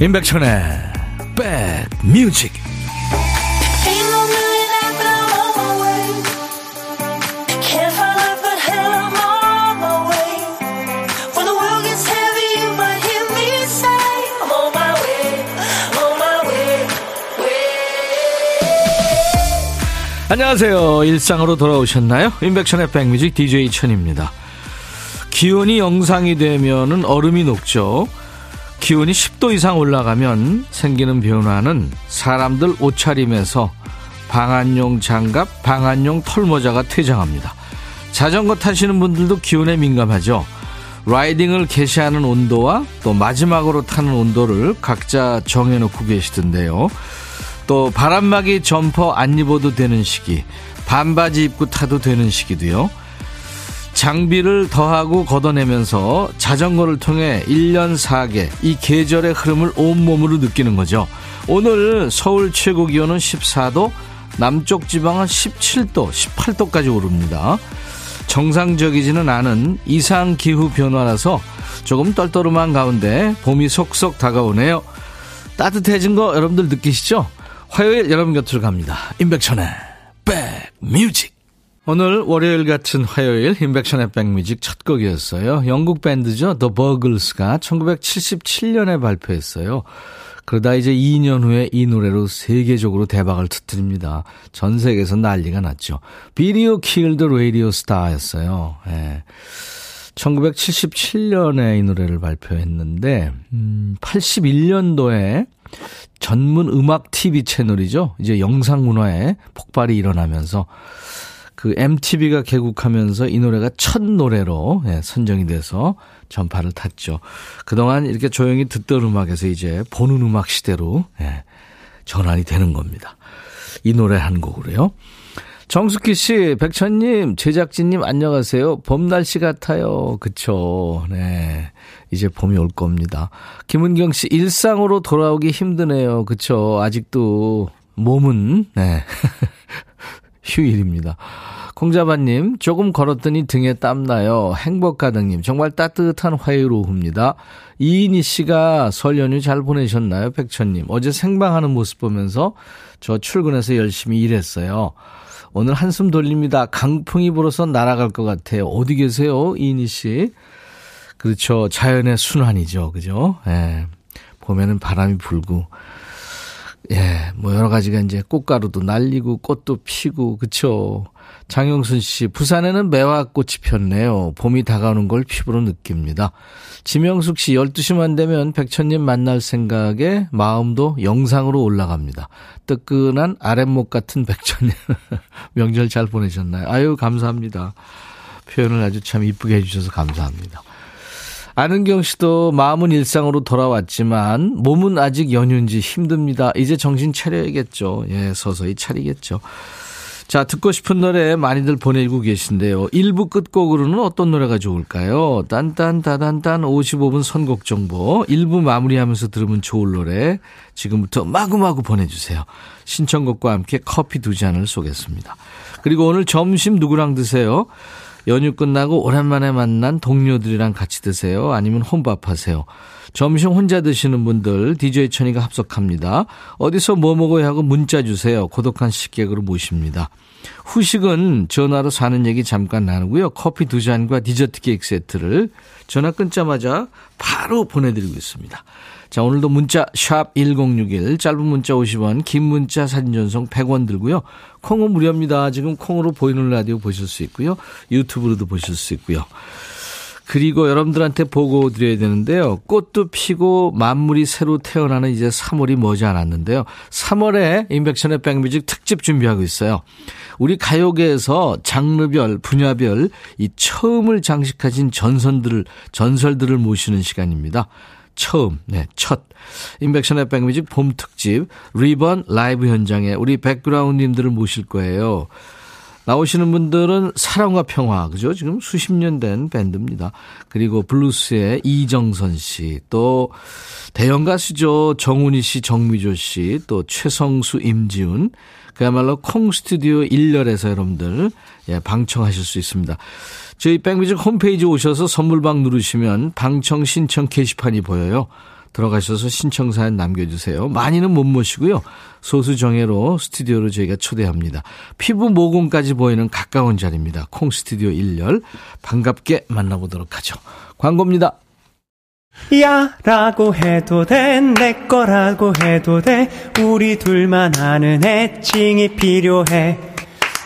임백천의 백뮤직 안녕하세요. 일상으로 돌아오셨나요? 임백천의 백뮤직 DJ 천입니다. 기온이 영상이 되면은 얼음이 녹죠. 기온이 10도 이상 올라가면 생기는 변화는 사람들 옷차림에서 방한용 장갑, 방한용 털모자가 퇴장합니다. 자전거 타시는 분들도 기온에 민감하죠. 라이딩을 개시하는 온도와 또 마지막으로 타는 온도를 각자 정해놓고 계시던데요. 또 바람막이 점퍼 안 입어도 되는 시기, 반바지 입고 타도 되는 시기도요. 장비를 더하고 걷어내면서 자전거를 통해 1년 4개 이 계절의 흐름을 온몸으로 느끼는 거죠. 오늘 서울 최고 기온은 14도, 남쪽 지방은 17도, 18도까지 오릅니다. 정상적이지는 않은 이상 기후 변화라서 조금 떨떠름한 가운데 봄이 속속 다가오네요. 따뜻해진 거 여러분들 느끼시죠? 화요일 여러분 곁으로 갑니다. 임백천의 백뮤직 오늘 월요일 같은 화요일 임백천의 백뮤직 첫 곡이었어요. 영국 밴드죠. The Buggles가 1977년에 발표했어요. 그러다 이제 2년 후에 이 노래로 세계적으로 대박을 터뜨립니다. 전 세계에서 난리가 났죠. Video Killed Radio Star였어요. 예. 1977년에 이 노래를 발표했는데 음, 81년도에 전문 음악 TV 채널이죠. 이제 영상 문화에 폭발이 일어나면서 그 MTV가 개국하면서 이 노래가 첫 노래로 예, 선정이 돼서 전파를 탔죠. 그동안 이렇게 조용히 듣던 음악에서 이제 보는 음악 시대로 예, 전환이 되는 겁니다. 이 노래 한 곡으로요. 정숙희 씨, 백천님, 제작진님 안녕하세요. 봄 날씨 같아요. 그쵸. 네. 이제 봄이 올 겁니다. 김은경 씨, 일상으로 돌아오기 힘드네요. 그쵸. 아직도 몸은, 네. 휴일입니다. 공자반님, 조금 걸었더니 등에 땀나요. 행복가득님, 정말 따뜻한 화요일 오후입니다. 이인희 씨가 설 연휴 잘 보내셨나요? 백천님, 어제 생방하는 모습 보면서 저 출근해서 열심히 일했어요. 오늘 한숨 돌립니다. 강풍이 불어서 날아갈 것 같아요. 어디 계세요? 이인희 씨. 그렇죠. 자연의 순환이죠. 그죠? 예. 봄에는 바람이 불고, 예, 뭐 여러 가지가 이제 꽃가루도 날리고 꽃도 피고 그쵸. 장영순 씨, 부산에는 매화꽃이 폈네요. 봄이 다가오는 걸 피부로 느낍니다. 지명숙 씨, 12시만 되면 백천님 만날 생각에 마음도 영상으로 올라갑니다. 뜨끈한 아랫목 같은 백천님. 명절 잘 보내셨나요? 아유, 감사합니다. 표현을 아주 참 이쁘게 해주셔서 감사합니다. 아는경 씨도 마음은 일상으로 돌아왔지만 몸은 아직 연휴인지 힘듭니다. 이제 정신 차려야겠죠. 예, 서서히 차리겠죠. 자, 듣고 싶은 노래 많이들 보내고 계신데요. 1부 끝곡으로는 어떤 노래가 좋을까요? 딴딴따단딴 55분 선곡 정보. 1부 마무리하면서 들으면 좋을 노래. 지금부터 마구마구 보내주세요. 신청곡과 함께 커피 두 잔을 쏘겠습니다. 그리고 오늘 점심 누구랑 드세요? 연휴 끝나고 오랜만에 만난 동료들이랑 같이 드세요. 아니면 혼밥하세요. 점심 혼자 드시는 분들 DJ 천이가 합석합니다. 어디서 뭐 먹어야 하고 문자 주세요. 고독한 식객으로 모십니다. 후식은 전화로 사는 얘기 잠깐 나누고요. 커피 두 잔과 디저트 케이크 세트를 전화 끊자마자 바로 보내드리고 있습니다. 자, 오늘도 문자 샵 1061, 짧은 문자 50원, 긴 문자 사진 전송 100원 들고요. 콩은 무료입니다. 지금 콩으로 보이는 라디오 보실 수 있고요. 유튜브로도 보실 수 있고요. 그리고 여러분들한테 보고 드려야 되는데요. 꽃도 피고 만물이 새로 태어나는 이제 3월이 머지않았는데요. 3월에 인백션의 백뮤직 특집 준비하고 있어요. 우리 가요계에서 장르별, 분야별 이 처음을 장식하신 전선들을, 전설들을 모시는 시간입니다. 처음, 네, 첫. 임백천의 백뮤직 봄 특집, 리번 라이브 현장에 우리 백그라운드님들을 모실 거예요. 나오시는 분들은 사랑과 평화, 그죠? 지금 수십 년 된 밴드입니다. 그리고 블루스의 이정선 씨, 또 대형 가수죠. 정훈희 씨, 정미조 씨, 또 최성수, 임지훈. 그야말로 콩 스튜디오 1열에서 여러분들, 예, 방청하실 수 있습니다. 저희 백뮤직 홈페이지 오셔서 선물방 누르시면 방청 신청 게시판이 보여요. 들어가셔서 신청사연 남겨주세요. 많이는 못 모시고요. 소수 정예로 스튜디오로 저희가 초대합니다. 피부 모공까지 보이는 가까운 자리입니다. 콩 스튜디오 1열 반갑게 만나보도록 하죠. 광고입니다. 야 라고 해도 돼 내 거라고 해도 돼 우리 둘만 아는 애칭이 필요해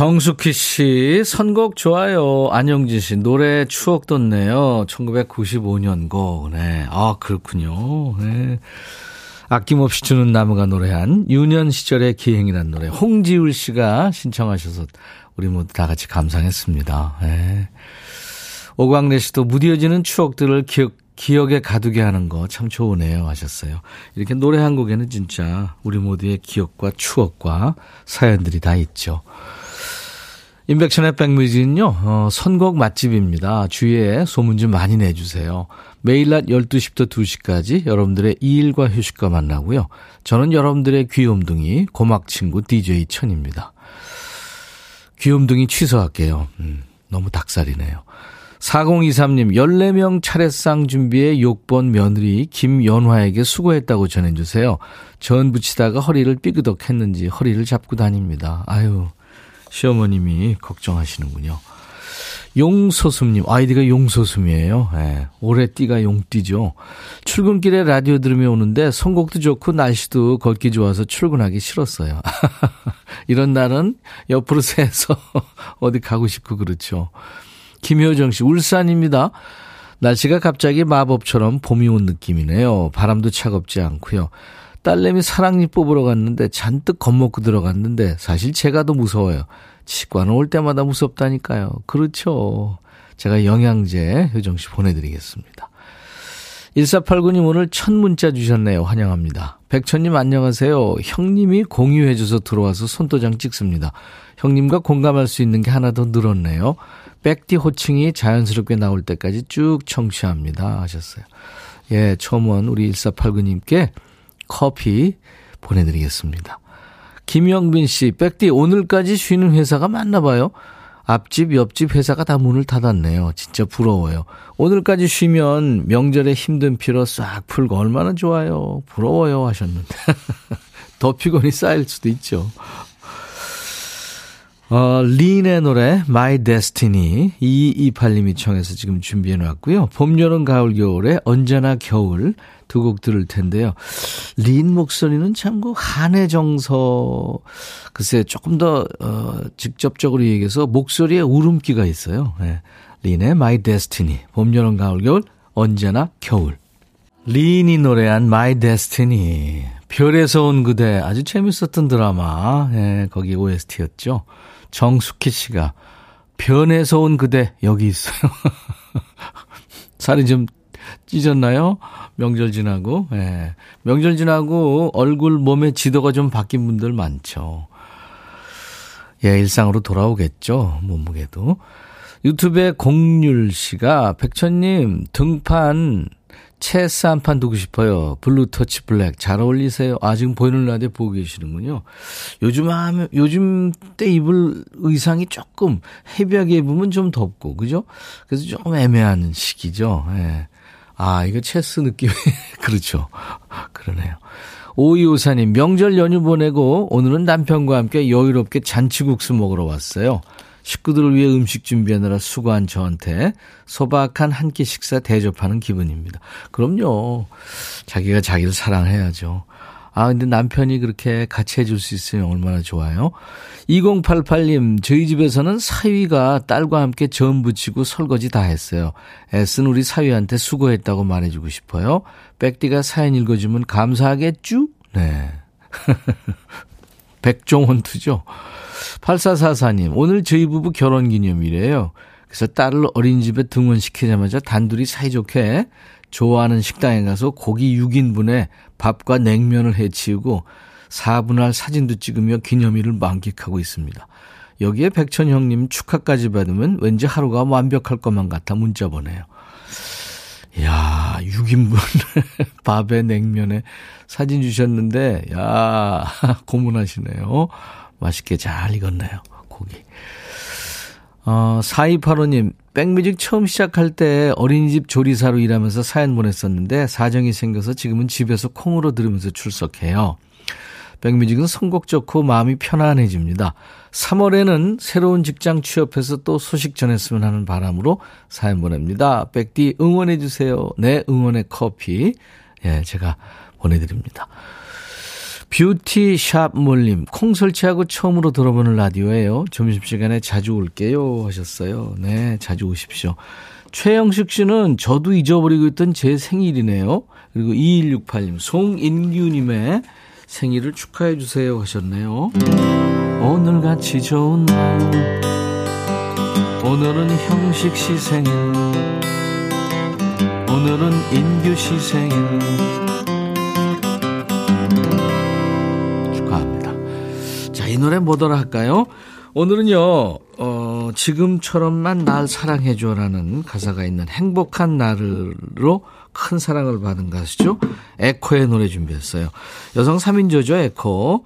정숙희 씨, 선곡 좋아요. 안영진 씨, 노래 추억 돋네요. 1995년 곡. 네. 아, 그렇군요. 네. 아낌없이 주는 나무가 노래한 유년 시절의 기행이라는 노래. 홍지울 씨가 신청하셔서 우리 모두 다 같이 감상했습니다. 네. 오광래 씨도 무뎌지는 추억들을 기억, 기억에 가두게 하는 거 참 좋으네요 하셨어요. 이렇게 노래 한 곡에는 진짜 우리 모두의 기억과 추억과 사연들이 다 있죠. 인백션의 백뮤직은요, 어, 선곡 맛집입니다. 주위에 소문 좀 많이 내주세요. 매일 낮 12시부터 2시까지 여러분들의 일과 휴식과 만나고요. 저는 여러분들의 귀염둥이, 고막 친구 DJ 천입니다. 귀염둥이 취소할게요. 음, 너무 닭살이네요. 4023님, 14명 차례상 준비에 6번 며느리 김연화에게 수고했다고 전해주세요. 전 붙이다가 허리를 삐그덕 했는지 허리를 잡고 다닙니다. 아유, 시어머님이 걱정하시는군요. 용소숨님, 아이디가 용소숨이에요. 예, 올해 띠가 용띠죠. 출근길에 라디오 들으며 오는데 선곡도 좋고 날씨도 걷기 좋아서 출근하기 싫었어요. 이런 날은 옆으로 새서 어디 가고 싶고 그렇죠. 김효정 씨, 울산입니다. 날씨가 갑자기 마법처럼 봄이 온 느낌이네요. 바람도 차갑지 않고요. 딸내미 사랑니 뽑으러 갔는데 잔뜩 겁먹고 들어갔는데 사실 제가 더 무서워요. 치과는 올 때마다 무섭다니까요. 그렇죠. 제가 영양제 효정 씨 보내드리겠습니다. 1489님 오늘 첫 문자 주셨네요. 환영합니다. 백천님 안녕하세요. 형님이 공유해줘서 들어와서 손도장 찍습니다. 형님과 공감할 수 있는 게 하나 더 늘었네요. 백디 호칭이 자연스럽게 나올 때까지 쭉 청취합니다. 하셨어요. 예, 처음은 우리 1489님께 커피 보내드리겠습니다. 김영빈 씨, 백디 오늘까지 쉬는 회사가 많나 봐요. 앞집, 옆집 회사가 다 문을 닫았네요. 진짜 부러워요. 오늘까지 쉬면 명절에 힘든 피로 싹 풀고 얼마나 좋아요. 부러워요 하셨는데. 더 피곤이 쌓일 수도 있죠. 어, 린의 노래 My Destiny 2228님이 청해서 지금 준비해 놨고요. 봄, 여름, 가을, 겨울에 언제나 겨울 두 곡 들을 텐데요. 린 목소리는 참 그 한해 정서 글쎄 조금 더 어, 직접적으로 얘기해서 목소리에 울음기가 있어요. 네. 린의 My Destiny 봄, 여름, 가을, 겨울 언제나 겨울 린이 노래한 My Destiny 별에서 온 그대 아주 재밌었던 드라마 예, 거기 OST였죠. 정숙희 씨가 변에서 온 그대 여기 있어요. 살이 좀 찢었나요? 명절 지나고. 예. 명절 지나고 얼굴 몸의 지도가 좀 바뀐 분들 많죠. 예, 일상으로 돌아오겠죠. 몸무게도. 유튜브에 공률 씨가 백천님 등판 체스 한 판 두고 싶어요. 블루터치 블랙 잘 어울리세요. 아 지금 보이는 라디오 보고 계시는군요. 요즘 하면 요즘 때 입을 의상이 조금 헤비하게 입으면 좀 덥고 그죠? 그래서 조금 애매한 시기죠. 예. 아 이거 체스 느낌이 그렇죠. 그러네요. 오이오사님 명절 연휴 보내고 오늘은 남편과 함께 여유롭게 잔치국수 먹으러 왔어요. 식구들을 위해 음식 준비하느라 수고한 저한테 소박한 한 끼 식사 대접하는 기분입니다. 그럼요. 자기가 자기를 사랑해야죠. 아, 근데 남편이 그렇게 같이 해줄 수 있으면 얼마나 좋아요. 2088님, 저희 집에서는 사위가 딸과 함께 전 부치고 설거지 다 했어요. 애쓴 우리 사위한테 수고했다고 말해주고 싶어요. 백디가 사연 읽어주면 감사하겠죠? 네. 백종원 투죠. 8444님, 오늘 저희 부부 결혼 기념일이에요. 그래서 딸을 어린이집에 등원시키자마자 단둘이 사이좋게 좋아하는 식당에 가서 고기 6인분에 밥과 냉면을 해치우고 4분할 사진도 찍으며 기념일을 만끽하고 있습니다. 여기에 백천 형님 축하까지 받으면 왠지 하루가 완벽할 것만 같아 문자 보내요. 야 6인분 밥에 냉면에 사진 주셨는데, 야 고문하시네요. 맛있게 잘 익었네요, 고기. 어, 4285님, 백뮤직 처음 시작할 때 어린이집 조리사로 일하면서 사연 보냈었는데, 사정이 생겨서 지금은 집에서 콩으로 들으면서 출석해요. 백뮤직은 선곡 좋고 마음이 편안해집니다. 3월에는 새로운 직장 취업해서 또 소식 전했으면 하는 바람으로 사연 보냅니다. 백디 응원해주세요. 네, 응원의 커피. 예, 제가 보내드립니다. 뷰티샵 몰님, 콩 설치하고 처음으로 들어보는 라디오예요. 점심시간에 자주 올게요. 하셨어요. 네, 자주 오십시오. 최영식 씨는 저도 잊어버리고 있던 제 생일이네요. 그리고 2168님, 송인규님의 생일을 축하해 주세요 하셨네요. 오늘같이 좋은 날 오늘은 형식 씨 생일 오늘은 인규 씨 생일 이 노래 뭐더라 할까요? 오늘은요, 어, 지금처럼만 날 사랑해줘라는 가사가 있는 행복한 날로 큰 사랑을 받은 가수죠. 에코의 노래 준비했어요. 여성 3인조죠, 에코.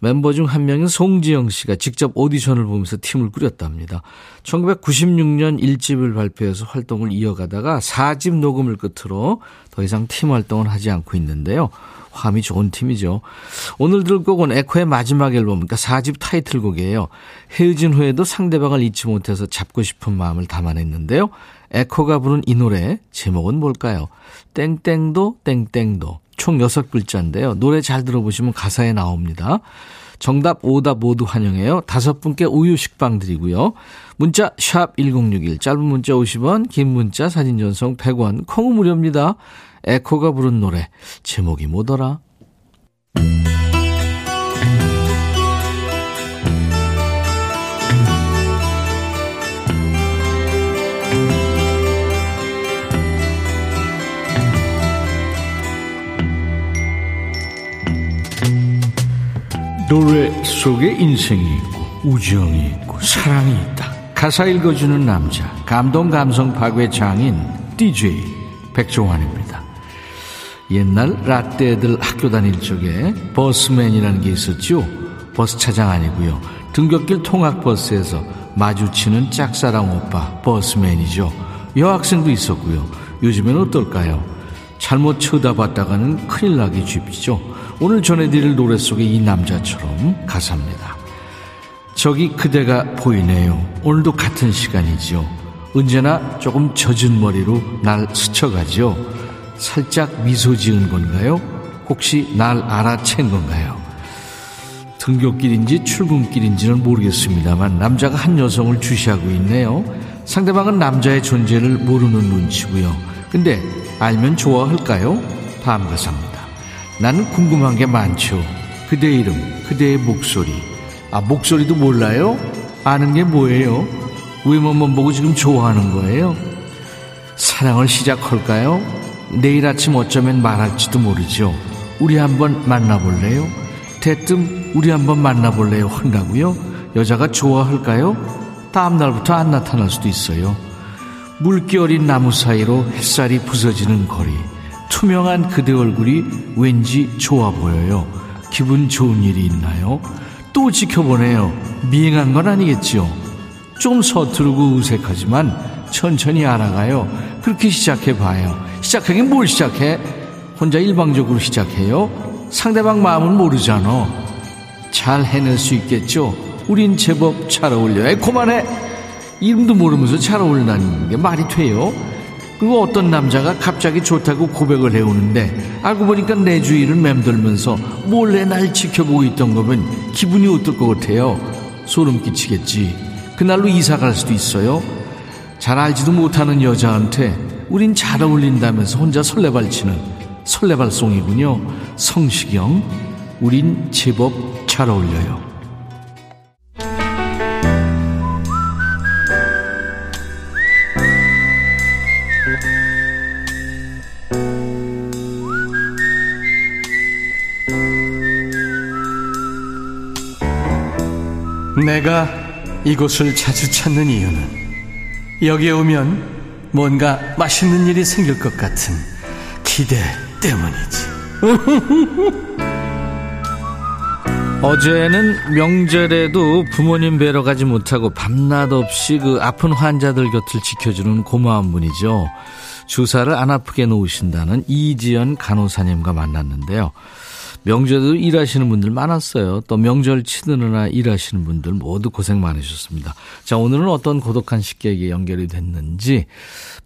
멤버 중 한 명인 송지영 씨가 직접 오디션을 보면서 팀을 꾸렸답니다. 1996년 1집을 발표해서 활동을 이어가다가 4집 녹음을 끝으로 더 이상 팀 활동을 하지 않고 있는데요. 화음이 좋은 팀이죠. 오늘 들 곡은 에코의 마지막 앨범, 그러니까 4집 타이틀곡이에요. 헤어진 후에도 상대방을 잊지 못해서 잡고 싶은 마음을 담아냈는데요. 에코가 부른 이 노래 제목은 뭘까요? 땡땡도 땡땡도 총 6글자인데요. 노래 잘 들어보시면 가사에 나옵니다. 정답, 오답 모두 환영해요. 다섯 분께 우유 식빵 드리고요. 문자 샵 1061, 짧은 문자 50원, 긴 문자 사진 전송 100원, 콩은 무료입니다. 에코가 부른 노래 제목이 뭐더라? 노래 속에 인생이 있고 우정이 있고 사랑이 있다. 가사 읽어주는 남자 감동 감성 파괴 장인 DJ 백종환입니다. 옛날 라떼들 학교 다닐 적에 버스맨이라는 게 있었죠. 버스 차장 아니고요. 등굣길 통학버스에서 마주치는 짝사랑 오빠 버스맨이죠. 여학생도 있었고요. 요즘엔 어떨까요? 잘못 쳐다봤다가는 큰일 나기 쉽죠. 오늘 전해드릴 노래 속에 이 남자처럼 가사입니다. 저기 그대가 보이네요. 오늘도 같은 시간이죠. 언제나 조금 젖은 머리로 날 스쳐가죠. 살짝 미소 지은 건가요? 혹시 날 알아챈 건가요? 등교길인지 출근길인지는 모르겠습니다.만 남자가 한 여성을 주시하고 있네요. 상대방은 남자의 존재를 모르는 눈치고요. 근데 알면 좋아할까요? 다음 가사입니다. 나는 궁금한 게 많죠. 그대 이름, 그대의 목소리. 아, 목소리도 몰라요? 아는 게 뭐예요? 외모만 보고 지금 좋아하는 거예요? 사랑을 시작할까요? 내일 아침 어쩌면 말할지도 모르죠. 우리 한번 만나볼래요? 대뜸 우리 한번 만나볼래요? 한다고요? 여자가 좋아할까요? 다음날부터 안 나타날 수도 있어요. 물기 어린 나무 사이로 햇살이 부서지는 거리. 투명한 그대 얼굴이 왠지 좋아 보여요. 기분 좋은 일이 있나요? 또 지켜보네요. 미행한 건 아니겠지요. 좀 서투르고 어색하지만 천천히 알아가요. 그렇게 시작해봐요. 시작하긴 뭘 시작해? 혼자 일방적으로 시작해요? 상대방 마음은 모르잖아. 잘 해낼 수 있겠죠? 우린 제법 잘 어울려요. 그만해! 이름도 모르면서 잘 어울린다는 게 말이 돼요? 그리고 어떤 남자가 갑자기 좋다고 고백을 해오는데 알고 보니까 내 주위를 맴돌면서 몰래 날 지켜보고 있던 거면 기분이 어떨 것 같아요? 소름 끼치겠지. 그날로 이사 갈 수도 있어요. 잘 알지도 못하는 여자한테 우린 잘 어울린다면서 혼자 설레발치는 설레발송이군요. 성시경, 우린 제법 잘 어울려요. 내가 이곳을 자주 찾는 이유는 여기에 오면 뭔가 맛있는 일이 생길 것 같은 기대 때문이지. 어제는 명절에도 부모님 뵈러 가지 못하고 밤낮 없이 그 아픈 환자들 곁을 지켜주는 고마운 분이죠. 주사를 안 아프게 놓으신다는 이지연 간호사님과 만났는데요. 명절에도 일하시는 분들 많았어요. 또 명절 치느느라 일하시는 분들 모두 고생 많으셨습니다. 자, 오늘은 어떤 고독한 식객이 연결이 됐는지.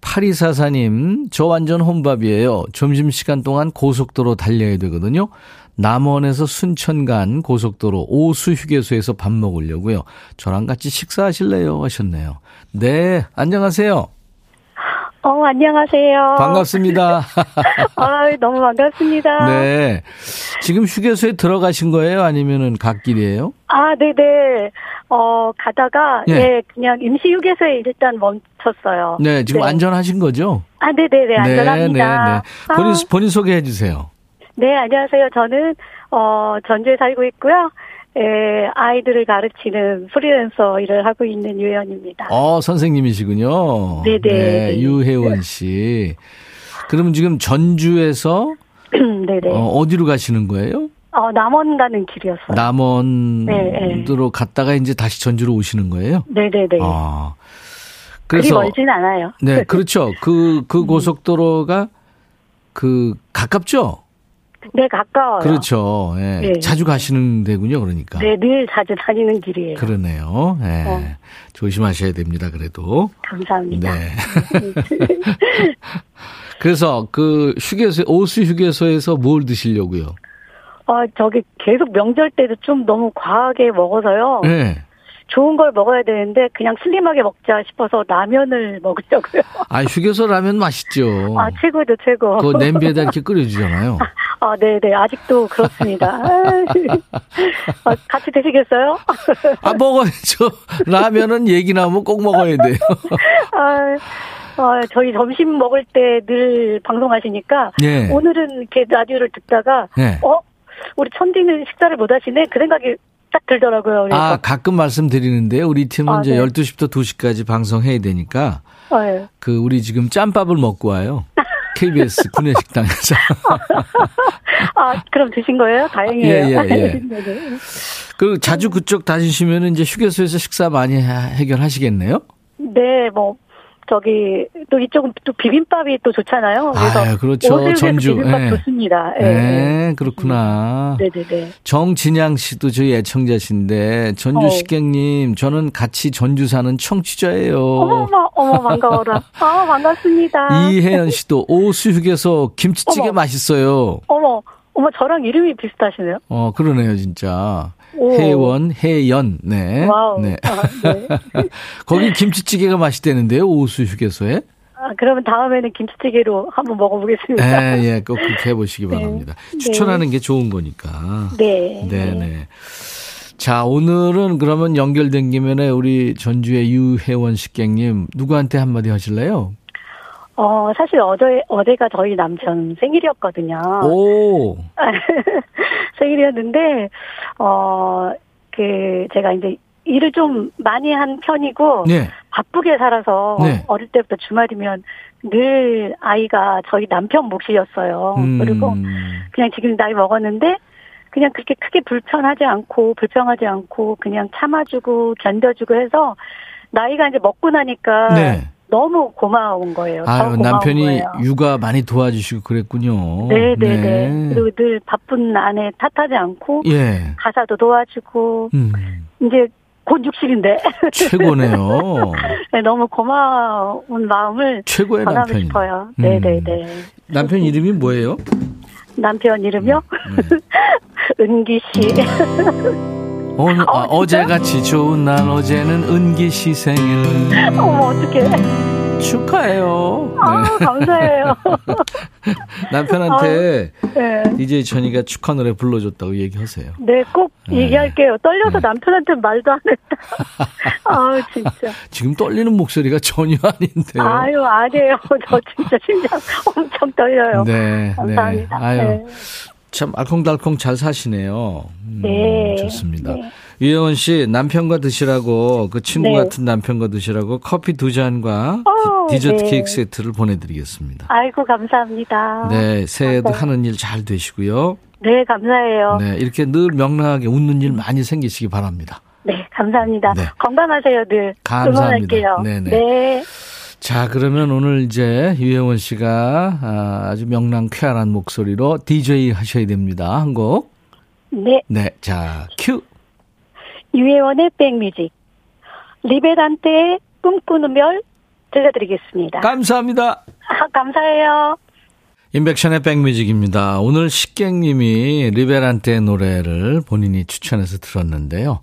8244님, 저 완전 혼밥이에요. 점심시간 동안 고속도로 달려야 되거든요. 남원에서 순천 간 고속도로 오수 휴게소에서 밥 먹으려고요. 저랑 같이 식사하실래요? 하셨네요. 네, 안녕하세요. 어, 안녕하세요. 반갑습니다. 아, 너무 반갑습니다. 네. 지금 휴게소에 들어가신 거예요? 아니면은 갓길이에요? 아, 네네. 어, 가다가, 예. 예, 그냥 임시 휴게소에 일단 멈췄어요. 네, 지금 네. 안전하신 거죠? 아, 네네네. 안전합니다. 네, 네, 네. 본인, 아, 본인 소개해 주세요. 네, 안녕하세요. 저는, 어, 전주에 살고 있고요. 예, 아이들을 가르치는 프리랜서 일을 하고 있는 유연입니다. 어, 선생님이시군요. 네네. 네, 유혜원 씨. 그럼 지금 전주에서 네네. 어, 어디로 가시는 거예요? 어, 남원 가는 길이었어요. 남원으로 갔다가 이제 다시 전주로 오시는 거예요? 네네네. 아. 그래서 멀진 않아요. 네, 그렇죠. 그, 그 고속도로가 그 가깝죠? 네, 가까워요. 그렇죠. 예. 네. 자주 가시는 데군요, 그러니까. 네, 늘 자주 다니는 길이에요. 그러네요. 예. 어. 조심하셔야 됩니다, 그래도. 감사합니다. 네. 그래서 그 휴게소, 오수 휴게소에서 뭘 드시려고요? 어, 저기 계속 명절 때도 좀 너무 과하게 먹어서요. 네. 좋은 걸 먹어야 되는데 그냥 슬림하게 먹자 싶어서 라면을 먹으려고요. 아, 휴게소 라면 맛있죠. 아, 최고죠, 최고. 어. 그 냄비에다 이렇게 끓여주잖아요. 아, 네, 네. 아직도 그렇습니다. 아, 같이 드시겠어요? 아, 먹어야죠. 라면은 얘기 나오면 꼭 먹어야 돼요. 아, 아, 저희 점심 먹을 때 늘 방송하시니까 네. 오늘은 이렇게 라디오를 듣다가 네. 어? 우리 천디는 식사를 못 하시네? 그 생각이 딱 들더라고요. 그래서 아, 가끔 말씀드리는데요. 우리 팀은 아, 이제 네. 12시부터 2시까지 방송해야 되니까 아, 예. 그 우리 지금 짬밥을 먹고 와요. KBS 구내식당에서. 아, 그럼 드신 거예요? 다행이에요. 예, 예, 예. 네, 네. 그 자주 그쪽 다니시면 이제 휴게소에서 식사 많이 해- 해결하시겠네요? 네, 뭐 저기 또 이쪽은 또 비빔밥이 또 좋잖아요. 그래서 아유, 그렇죠. 전주. 비빔밥 예. 좋습니다. 예, 네, 그렇구나. 네, 네, 네. 정진양 씨도 저희 애청자신데 전주 어. 식객님 저는 같이 전주 사는 청취자예요. 어머, 어머 반가워라. 아, 반갑습니다. 이혜연 씨도 오수 휴게소 김치찌개 어머. 맛있어요. 어머, 어머 저랑 이름이 비슷하시네요. 어 그러네요 진짜. 오. 혜원, 혜연, 네. 와우. 네. 아, 네. 거기 김치찌개가 맛있다는데요, 오수 휴게소에? 아, 그러면 다음에는 김치찌개로 한번 먹어보겠습니다. 예, 예, 꼭 그렇게 해보시기 네. 바랍니다. 네. 추천하는 게 좋은 거니까. 네. 네, 네. 자, 오늘은 그러면 연결된 김에 우리 전주의 유혜원 식객님, 누구한테 한마디 하실래요? 어, 사실 어제, 어제가 저희 남편 생일이었거든요. 오, 생일이었는데, 어, 그, 제가 이제 일을 좀 많이 한 편이고, 네. 바쁘게 살아서 네. 어릴 때부터 주말이면 늘 아이가 저희 남편 몫이었어요. 음, 그리고 그냥 지금 나이 먹었는데, 그냥 그렇게 크게 불편하지 않고, 불평하지 않고, 그냥 참아주고, 견뎌주고 해서, 나이가 이제 먹고 나니까, 네. 너무 고마운 거예요. 더 아유, 고마운 남편이 거예요. 육아 많이 도와주시고 그랬군요. 네네 네. 그리고 늘 바쁜 아내 탓하지 않고 예. 가사도 도와주고 음, 이제 곧 60인데 최고네요. 너무 고마운 마음을 최고의 남편이. 싶어요. 음. 네네네. 남편 이름이 뭐예요? 남편 이름이요? 네. 은기 씨. 오늘, 아, 어, 진짜? 어제같이 좋은 날 어제는 은기 씨 생일 어머 어떡해. 축하해요. 아 네. 감사해요. 남편한테 네. DJ 천이가 축하 노래 불러줬다고 얘기하세요. 네, 꼭 네. 얘기할게요. 떨려서 남편한테 말도 안 했다. 아우, 진짜. 지금 떨리는 목소리가 전혀 아닌데요. 아유, 아니에요. 저 진짜 심장 엄청 떨려요. 네, 감사합니다. 네. 아유, 네. 참 알콩달콩 잘 사시네요. 음, 네. 좋습니다. 네. 유혜원 씨 남편과 드시라고 그 친구 네. 같은 남편과 드시라고 커피 두 잔과 어, 디, 저트 네. 케이크 세트를 보내드리겠습니다. 아이고, 감사합니다. 네, 새해도 네. 하는 일 잘 되시고요. 네, 감사해요. 네, 이렇게 늘 명랑하게 웃는 일 많이 생기시기 바랍니다. 네, 감사합니다. 네. 건강하세요, 늘. 감사합니다. 응원할게요. 네네. 네. 자, 그러면 오늘 이제 유혜원 씨가 아, 아주 명랑 쾌활한 목소리로 DJ 하셔야 됩니다. 한 곡. 네. 네, 자, 큐. 유혜원의 백뮤직. 리베란테의 꿈꾸는 별 들려드리겠습니다. 감사합니다. 아, 감사해요. 인백션의 백뮤직입니다. 오늘 식객님이 리베란테의 노래를 본인이 추천해서 들었는데요.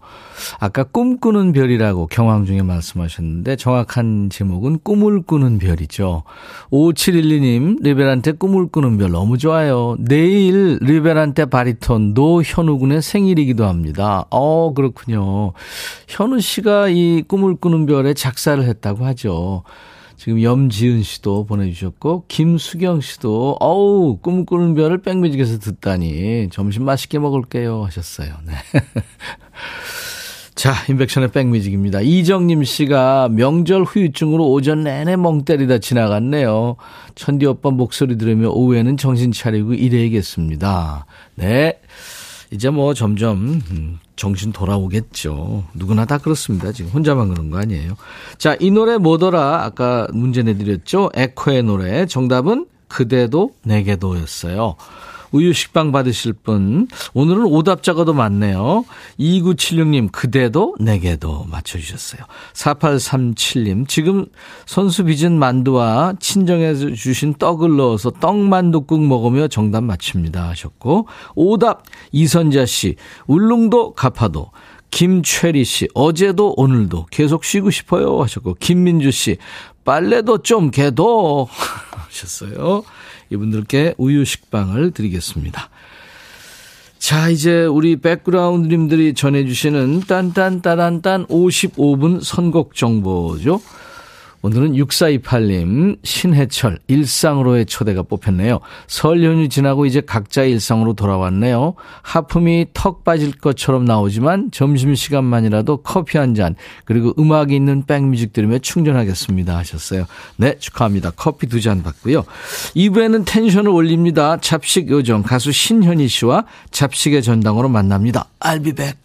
아까 꿈꾸는 별이라고 경황 중에 말씀하셨는데 정확한 제목은 꿈을 꾸는 별이죠. 5712님 리베란테 꿈을 꾸는 별 너무 좋아요. 내일 리베란테 바리톤 노현우 군의 생일이기도 합니다. 어 그렇군요. 현우 씨가 이 꿈을 꾸는 별에 작사를 했다고 하죠. 지금 염지은 씨도 보내주셨고 김수경 씨도 어우 꿈꾸는 별을 백뮤직에서 듣다니 점심 맛있게 먹을게요 하셨어요. 네. 자, 인백션의 백뮤직입니다. 이정님 씨가 명절 후유증으로 오전 내내 멍 때리다 지나갔네요. 천디 오빠 목소리 들으며 오후에는 정신 차리고 일해야겠습니다. 네. 이제 뭐 점점 음, 정신 돌아오겠죠. 누구나 다 그렇습니다. 지금 혼자만 그런 거 아니에요. 자, 이 노래 뭐더라? 아까 문제 내드렸죠. 에코의 노래. 정답은 그대도 내게도였어요. 우유 식빵 받으실 분 오늘은 오답자가 더 많네요. 2976님 그대도 내게도 맞춰주셨어요. 4837님 지금 선수 빚은 만두와 친정에서 주신 떡을 넣어서 떡만두국 먹으며 정답 맞춥니다 하셨고 오답 이선자 씨 울릉도 가파도 김최리 씨 어제도 오늘도 계속 쉬고 싶어요 하셨고 김민주 씨 빨래도 좀 개도 하셨어요. 이분들께 우유 식빵을 드리겠습니다. 자, 이제 우리 백그라운드님들이 전해주시는 딴딴따란딴 55분 선곡 정보죠. 오늘은 6428님, 신해철, 일상으로의 초대가 뽑혔네요. 설 연휴 지나고 이제 각자의 일상으로 돌아왔네요. 하품이 턱 빠질 것처럼 나오지만 점심시간만이라도 커피 한 잔, 그리고 음악이 있는 백뮤직 들으며 충전하겠습니다. 하셨어요. 네, 축하합니다. 커피 두 잔 받고요. 2부에는 텐션을 올립니다. 잡식 요정 가수 신현희 씨와 잡식의 전당으로 만납니다. I'll be back.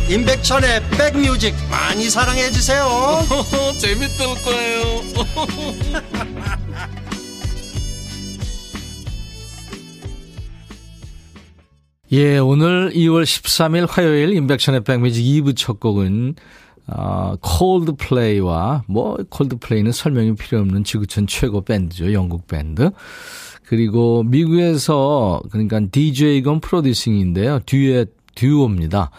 임백천의 백뮤직 많이 사랑해 주세요 재밌을 거예요 예, 오늘 2월 13일 화요일 인백션의 백뮤직 2부 첫 곡은 어, 콜드플레이와 뭐 콜드플레이는 설명이 필요 없는 지구촌 최고 밴드죠. 영국 밴드. 그리고 미국에서 그러니까 DJ 건 프로듀싱인데요. 듀엣 듀오입니다.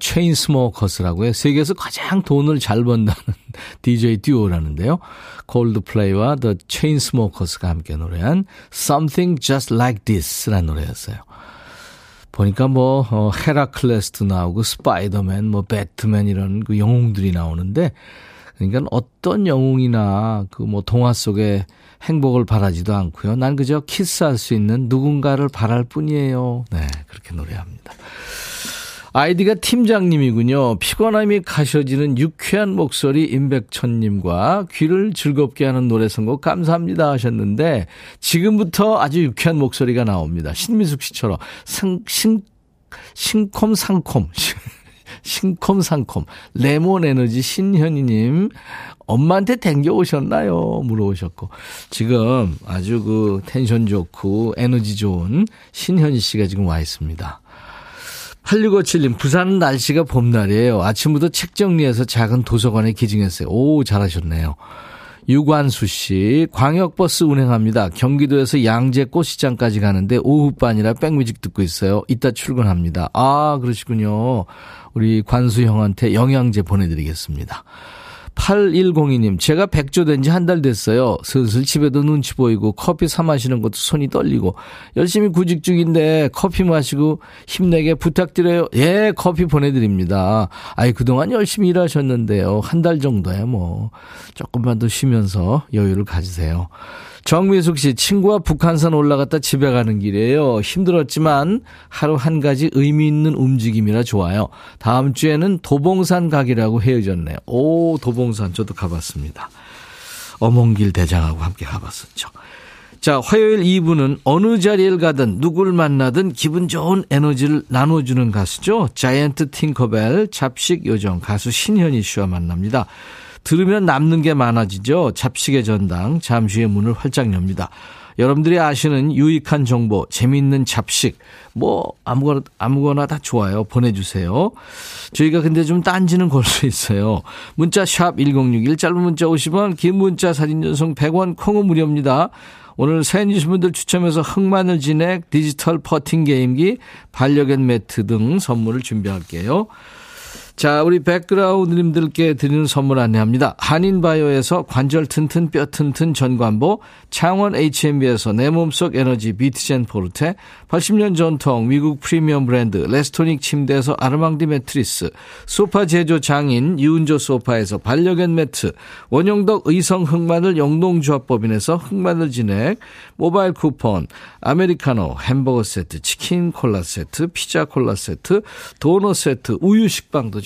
Chainsmokers라고 해 세계에서 가장 돈을 잘 번다는 DJ 듀오라는데요. 콜드플레이와 The Chainsmokers가 함께 노래한 Something Just Like This라는 노래였어요. 보니까 뭐 어, 헤라클레스도 나오고 스파이더맨, 뭐 배트맨 이런 그 영웅들이 나오는데 그러니까 어떤 영웅이나 그 뭐 동화 속에 행복을 바라지도 않고요. 난 그저 키스할 수 있는 누군가를 바랄 뿐이에요. 네, 그렇게 노래합니다. 아이디가 팀장님이군요. 피곤함이 가셔지는 유쾌한 목소리 임백천님과 귀를 즐겁게 하는 노래 선곡 감사합니다 하셨는데 지금부터 아주 유쾌한 목소리가 나옵니다. 신미숙 씨처럼 상, 신, 신콤상콤 신콤상콤 레몬 에너지 신현희님 엄마한테 댕겨 오셨나요? 물어보셨고 지금 아주 그 텐션 좋고 에너지 좋은 신현희 씨가 지금 와 있습니다. 8657님, 부산은 날씨가 봄날이에요. 아침부터 책 정리해서 작은 도서관에 기증했어요. 오, 잘하셨네요. 유관수 씨, 광역버스 운행합니다. 경기도에서 양재 꽃시장까지 가는데 오후반이라 백뮤직 듣고 있어요. 이따 출근합니다. 아, 그러시군요. 우리 관수 형한테 영양제 보내드리겠습니다. 8102님, 제가 백조 된 지 한 달 됐어요. 슬슬 집에도 눈치 보이고 커피 사 마시는 것도 손이 떨리고 열심히 구직 중인데 커피 마시고 힘내게 부탁드려요. 예, 커피 보내드립니다. 아이, 그동안 열심히 일하셨는데요. 한 달 정도야 뭐. 조금만 더 쉬면서 여유를 가지세요. 정미숙 씨, 친구와 북한산 올라갔다 집에 가는 길이에요. 힘들었지만 하루 한 가지 의미 있는 움직임이라 좋아요. 다음 주에는 도봉산 가기라고 헤어졌네요. 오, 도봉산 저도 가봤습니다. 어몽길 대장하고 함께 가봤었죠. 자, 화요일 2부는 어느 자리에 가든 누굴 만나든 기분 좋은 에너지를 나눠주는 가수죠. 자이언트 팅커벨 잡식 요정 가수 신현희 씨와 만납니다. 들으면 남는 게 많아지죠. 잡식의 전당 잠시 후에 문을 활짝 엽니다. 여러분들이 아시는 유익한 정보, 재미있는 잡식, 뭐 아무거나 아무거나 다 좋아요. 보내주세요. 저희가 근데 좀 딴지는 걸 수 있어요. 문자 샵 #1061 짧은 문자 50원, 긴 문자 사진 전송 100원, 콩은 무료입니다. 오늘 사연 주신 분들 추첨해서 흑마늘 진액, 디지털 퍼팅 게임기, 반려견 매트 등 선물을 준비할게요. 자, 우리 백그라운드님들께 드리는 선물 안내합니다. 한인바이오에서 관절 튼튼 뼈 튼튼 전관보, 창원 H&B에서 내 몸속 에너지 비트젠 포르테, 80년 전통 미국 프리미엄 브랜드 레스토닉 침대에서 아르망디 매트리스, 소파 제조 장인 유운조 소파에서 반려견 매트, 원형덕 의성 흑마늘 영농조합법인에서 흑마늘 진액, 모바일 쿠폰, 아메리카노, 햄버거 세트, 치킨 콜라 세트, 피자 콜라 세트, 도넛 세트, 우유 식빵도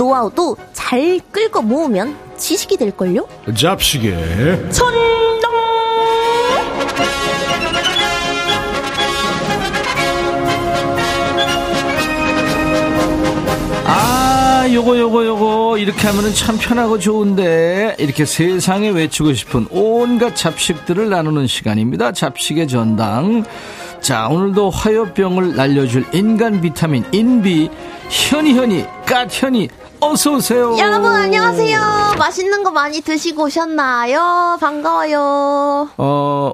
노하우도 잘 끌고 모으면 지식이 될걸요? 잡시게 천동! 아, 요거, 요거, 요거, 이렇게 하면은 참 편하고 좋은데, 이렇게 세상에 외치고 싶은 온갖 잡식들을 나누는 시간입니다. 잡식의 전당. 자, 오늘도 화요병을 날려줄 인간 비타민, 인비, 현이, 현이, 까현이, 어서 오세요. 여러분, 안녕하세요. 맛있는 거 많이 드시고 오셨나요? 반가워요. 어,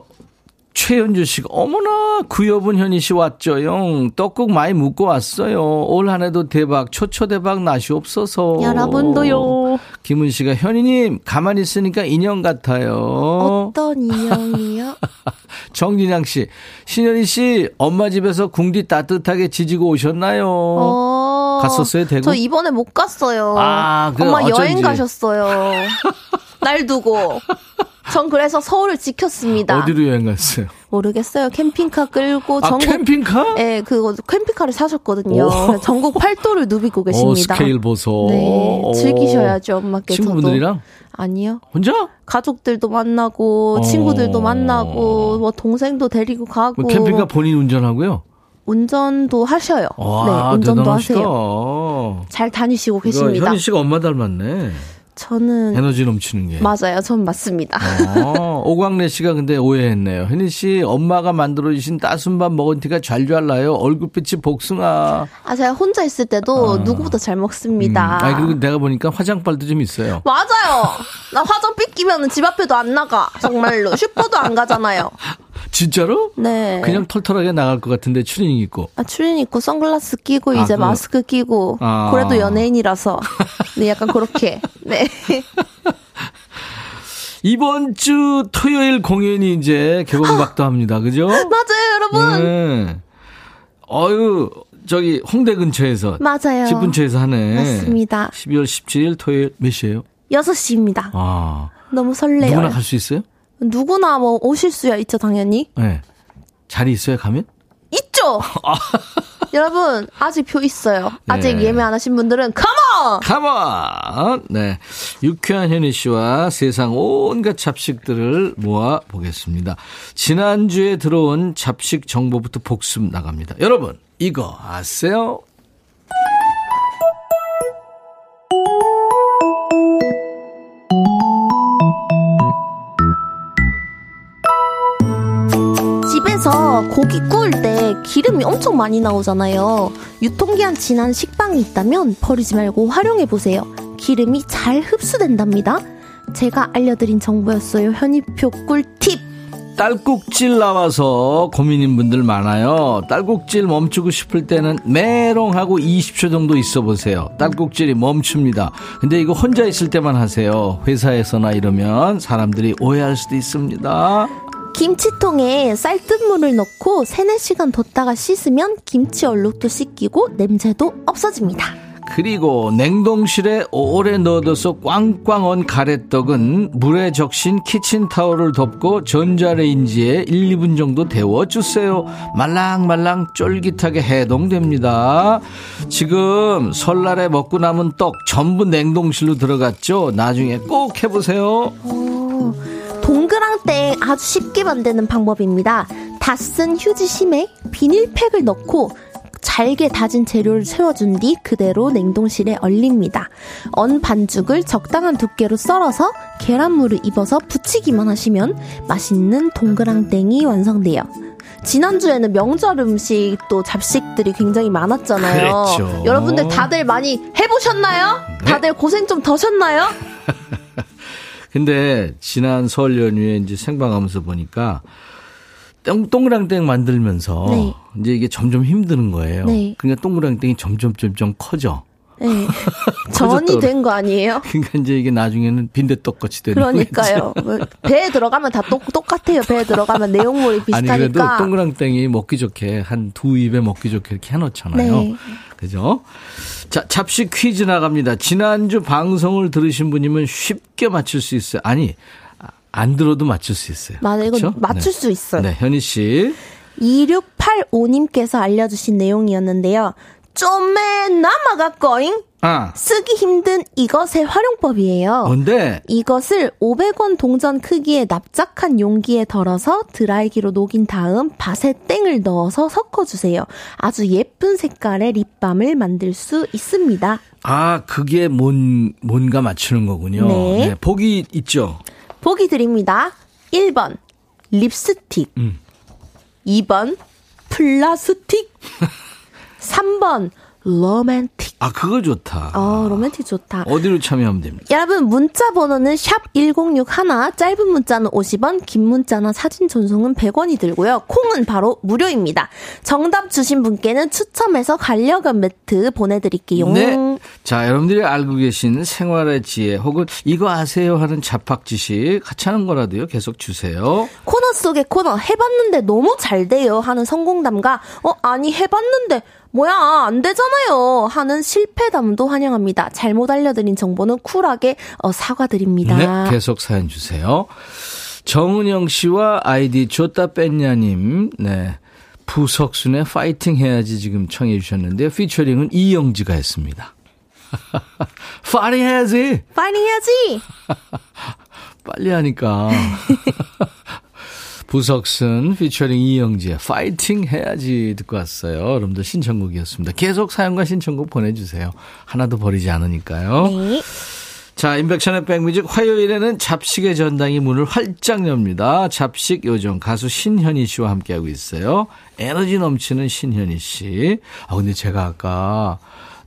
최현주 씨가 어머나 구여분 현희 씨 왔죠요. 떡국 많이 묵고 왔어요. 올 한해도 대박 초초 대박 나시옵소서. 여러분도요. 김은 씨가 현희님 가만히 있으니까 인형 같아요. 어떤 인형이요? 정진양 씨 신현희 씨 엄마 집에서 궁디 따뜻하게 지지고 오셨나요? 어, 갔었어요, 대구? 저 이번에 못 갔어요. 아, 그 엄마 어쩐지. 여행 가셨어요. 날 두고. 전 그래서 서울을 지켰습니다. 어디로 여행 갔어요? 모르겠어요. 캠핑카 끌고 아 전국 캠핑카? 네, 그거 캠핑카를 사셨거든요. 오. 전국 팔도를 누비고 오 계십니다. 스케일 보소. 네, 오. 즐기셔야죠, 엄마께서도. 친구분들이랑 아니요. 혼자? 가족들도 만나고 어. 친구들도 만나고 뭐 동생도 데리고 가고 뭐 캠핑카 본인 운전하고요? 운전도 하셔요. 와, 네, 운전도 대단하시다. 하세요. 잘 다니시고 계십니다. 현희 씨가 엄마 닮았네. 저는 에너지 넘치는 게. 맞아요. 전 맞습니다. 어, 오광래 씨가 근데 오해했네요. 현희 씨 엄마가 만들어 주신 따순밥 먹은 티가 잘잘 나요. 얼굴빛이 복숭아. 아 제가 혼자 있을 때도 아. 누구보다 잘 먹습니다. 음, 아니 그리고 내가 보니까 화장빨도 좀 있어요. 맞아요. 나 화장 삐끼면 집 앞에도 안 나가. 정말로 슈퍼도 안 가잖아요. 진짜로? 네. 그냥 털털하게 나갈 것 같은데 추리닝 입고. 아, 추린 입고 선글라스 끼고 아, 이제 그- 마스크 끼고 아. 그래도 연예인이라서 네 약간 그렇게 네 이번 주 토요일 공연이 이제 개봉박도 합니다. 그죠? 맞아요, 여러분. 네. 어유 저기 홍대 근처에서 맞아요. 집 근처에서 하네. 맞습니다. 12월 17일 토요일 몇 시에요? 6시입니다. 아. 너무 설레요. 누구나 갈 수 있어요? 누구나 뭐 오실 수야 있죠, 당연히. 네. 자리 있어요, 가면? 있죠! 여러분, 아직 표 있어요. 아직 네. 예매 안 하신 분들은, 컴온! 가만! 네. 유쾌한 현희 씨와 세상 온갖 잡식들을 모아 보겠습니다. 지난주에 들어온 잡식 정보부터 복습 나갑니다. 여러분, 이거 아세요? 집에서 고기 구울 때 기름이 엄청 많이 나오잖아요. 유통기한 지난 식빵이 있다면 버리지 말고 활용해 보세요. 기름이 잘 흡수된답니다. 제가 알려드린 정보였어요. 현이표 꿀팁. 딸꾹질 나와서 고민인 분들 많아요. 딸꾹질 멈추고 싶을 때는 메롱하고 20초 정도 있어 보세요. 딸꾹질이 멈춥니다. 근데 이거 혼자 있을 때만 하세요. 회사에서나 이러면 사람들이 오해할 수도 있습니다. 김치통에 쌀뜨물을 넣고 3, 4시간 뒀다가 씻으면 김치 얼룩도 씻기고 냄새도 없어집니다. 그리고 냉동실에 오래 넣어둬서 꽝꽝 언 가래떡은 물에 적신 키친타올을 덮고 전자레인지에 1, 2분 정도 데워주세요. 말랑말랑 쫄깃하게 해동됩니다. 지금 설날에 먹고 남은 떡 전부 냉동실로 들어갔죠? 나중에 꼭 해보세요. 오, 동그랑 땡 아주 쉽게 만드는 방법입니다. 다 쓴 휴지 심에 비닐팩을 넣고 잘게 다진 재료를 채워준 뒤 그대로 냉동실에 얼립니다. 언 반죽을 적당한 두께로 썰어서 계란물을 입어서 부치기만 하시면 맛있는 동그랑땡이 완성돼요. 지난주에는 명절 음식 또 잡식들이 굉장히 많았잖아요. 그랬죠. 여러분들 다들 많이 해보셨나요? 네. 다들 고생 좀 더셨나요? 근데 지난 설 연휴에 이제 생방하면서 보니까 동- 동그랑땡 만들면서 네. 이제 이게 점점 힘드는 거예요. 네. 그러니까 동그랑땡이 점점 점점 커져. 네. 전이 된 거 아니에요? 그러니까 이제 이게 나중에는 빈대떡같이 되는 그러니까요. 뭐 배에 들어가면 다 똑, 똑같아요. 배에 들어가면 내용물이 거죠. 아니 그래도 비슷하니까. 동그랑땡이 먹기 좋게 한 두 입에 먹기 좋게 이렇게 해놓잖아요. 네. 그죠? 자, 잡식 퀴즈 나갑니다. 지난주 방송을 들으신 분이면 쉽게 맞출 수 있어요. 아니, 아, 안 들어도 맞출 수 있어요. 맞아, 이거? 맞출 네. 수 있어요. 네, 현희 씨. 2685님께서 알려주신 내용이었는데요. 좀매 남아갔거잉? 아, 쓰기 힘든 이것의 활용법이에요. 뭔데? 이것을 500원 동전 크기의 납작한 용기에 덜어서 드라이기로 녹인 다음 밭에 땡을 넣어서 섞어주세요. 아주 예쁜 색깔의 립밤을 만들 수 있습니다. 아, 그게 뭔, 뭔가 맞추는 거군요. 네. 보기 있죠? 보기 드립니다. 1번 립스틱 음. 2번 플라스틱 3번 로맨틱 아, 그거 좋다. 어 로맨틱 좋다. 어디로 참여하면 됩니까? 여러분 문자 번호는 샵 1061, 짧은 문자는 50원, 긴 문자나 사진 전송은 100원이 들고요. 콩은 바로 무료입니다. 정답 주신 분께는 추첨해서 간려금 매트 보내드릴게요. 네. 자, 여러분들이 알고 계신 생활의 지혜 혹은 이거 아세요 하는 잡학 지식 같이 하는 거라도요. 계속 주세요. 코너 속의 코너 해봤는데 너무 잘 돼요 하는 성공담과 어 아니 해봤는데 뭐야 안 되잖아요 하는 실패담도 환영합니다. 잘못 알려드린 정보는 쿨하게 어, 사과드립니다. 네, 계속 사연 주세요. 정은영 씨와 아이디 좋다 뺐냐님, 네. 부석순의 파이팅 해야지 지금 청해 주셨는데요. 피처링은 이영지가 했습니다. 파이팅 해야지! 파이팅 해야지. 빨리 하니까. 부석순 피처링 이영지의 파이팅 해야지 듣고 왔어요. 여러분들 신청곡이었습니다. 계속 사연과 신청곡 보내주세요. 하나도 버리지 않으니까요. 네. 자, 인백션의 백뮤직 화요일에는 잡식의 전당이 문을 활짝 엽니다. 잡식 요정 가수 신현희 씨와 함께하고 있어요. 에너지 넘치는 신현희 씨. 아, 근데 제가 아까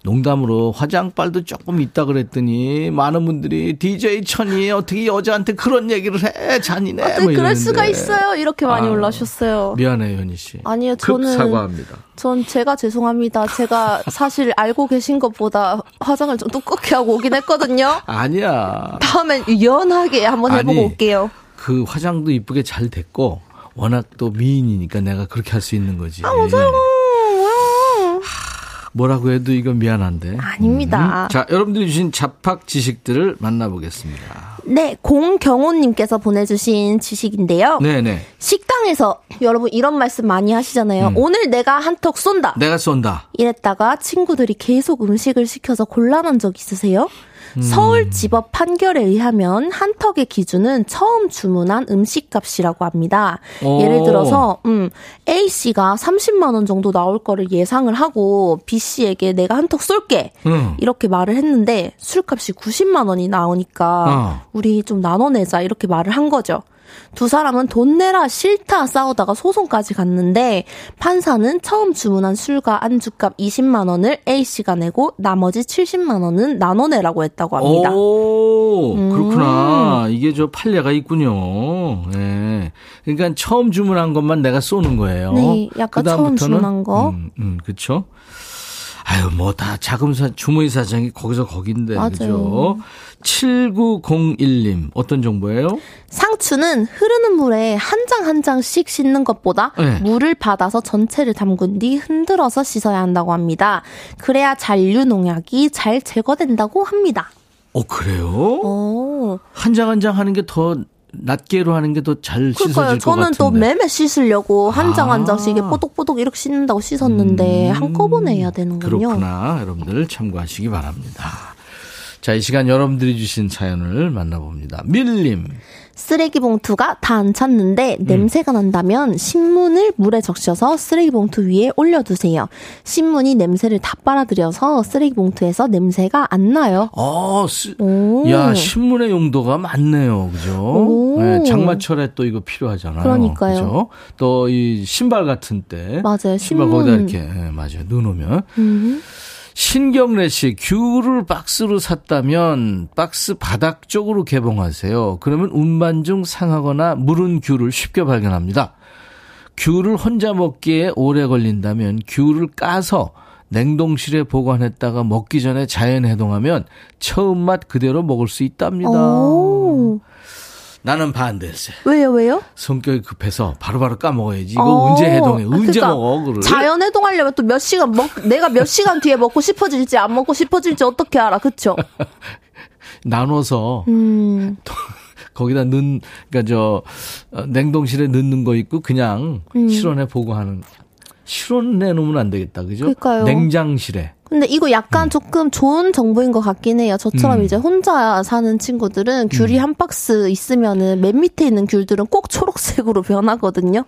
농담으로 화장빨도 조금 있다 그랬더니 많은 분들이 DJ 천이 어떻게 여자한테 그런 얘기를 해 잔인해 어떻게 뭐 그럴. 수가 있어요. 이렇게 많이 아, 올라오셨어요. 미안해요 현희 씨. 아니요, 급 저는 사과합니다. 전 제가 죄송합니다. 제가 사실 알고 계신 것보다 화장을 좀 두껍게 하고 오긴 했거든요. 아니야. 다음엔 유연하게 한번 해보고 아니, 올게요. 그 화장도 이쁘게 잘 됐고 워낙 또 미인이니까 내가 그렇게 할 수 있는 거지. 아, 맞아요. 뭐라고 해도 이건 미안한데. 아닙니다. 음. 자, 여러분들이 주신 잡학 지식들을 만나보겠습니다. 네, 공경호님께서 보내주신 지식인데요. 네네. 식당에서 여러분 이런 말씀 많이 하시잖아요. 음. 오늘 내가 한턱 쏜다. 내가 쏜다. 이랬다가 친구들이 계속 음식을 시켜서 곤란한 적 있으세요? 음. 서울지법 판결에 의하면 한턱의 기준은 처음 주문한 음식값이라고 합니다. 오. 예를 들어서 음, A 씨가 30만 원 정도 나올 거를 예상을 하고 B 씨에게 내가 한턱 쏠게 응. 이렇게 말을 했는데 술값이 90만 원이 나오니까 어. 우리 좀 나눠내자 이렇게 말을 한 거죠. 두 사람은 돈 내라 싫다 싸우다가 소송까지 갔는데 판사는 처음 주문한 술과 안주값 20만 원을 A 씨가 내고 나머지 70만 원은 나눠내라고 했다고 합니다. 오, 음. 그렇구나. 이게 저 판례가 있군요. 예. 그러니까 처음 주문한 것만 내가 쏘는 거예요. 네, 약간 처음 주문한 거. 음, 음 그쵸. 아유, 뭐 다 자금사, 주머니 사장이 거기서 거긴데. 맞아요. 그죠? 7901님, 어떤 정보예요? 상추는 흐르는 물에 한 장 한 장씩 씻는 것보다 네. 물을 받아서 전체를 담근 뒤 흔들어서 씻어야 한다고 합니다. 그래야 잔류 농약이 잘 제거된다고 합니다. 어, 그래요? 오. 한장 한 장 하는 게 더 낱개로 하는 게 더 잘 씻어질. 것 저는 같은데. 또 매매 씻으려고 한 장한 아. 장씩 이게 뽀독뽀독 이렇게 씻는다고 씻었는데 한꺼번에 해야 되는군요. 음, 그렇구나. 여러분들 참고하시기 바랍니다. 자, 이 시간 여러분들이 주신 사연을 만나봅니다. 밀림. 쓰레기 봉투가 다 안 찼는데 음. 냄새가 난다면 신문을 물에 적셔서 쓰레기 봉투 위에 올려두세요. 신문이 냄새를 다 빨아들여서 쓰레기 봉투에서 냄새가 안 나요. 어, 쓰, 오. 야, 신문의 용도가 많네요. 그죠? 오. 네, 장마철에 또 이거 필요하잖아요. 그러니까요. 그죠? 또이 신발 같은 때. 맞아요. 신발 신문. 거기다 이렇게, 예, 맞아요. 넣어놓으면. 음. 신경래 씨, 귤을 박스로 샀다면 박스 바닥 쪽으로 개봉하세요. 그러면 운반 중 상하거나 무른 귤을 쉽게 발견합니다. 귤을 혼자 먹기에 오래 걸린다면 귤을 까서 냉동실에 보관했다가 먹기 전에 자연 해동하면 처음 맛 그대로 먹을 수 있답니다. 오. 나는 반대세. 왜요, 왜요? 성격이 급해서 바로 바로 까먹어야지. 이거 어. 언제 해동해? 언제 그러니까 먹어? 그를? 자연 해동하려면 또 몇 시간 먹, 내가 몇 시간 뒤에 먹고 싶어질지 안 먹고 싶어질지 어떻게 알아, 그쵸? 나눠서 음, 거기다 넣는 그러니까 저 어, 냉동실에 넣는 거 있고 그냥 음. 실온에 보고 하는 실온에 놓으면 안 되겠다 그죠? 그러니까요. 냉장실에 근데 이거 약간 조금 좋은 정보인 것 같긴 해요. 저처럼 음. 이제 혼자 사는 친구들은 귤이 한 박스 있으면은 맨 밑에 있는 귤들은 꼭 초록색으로 변하거든요.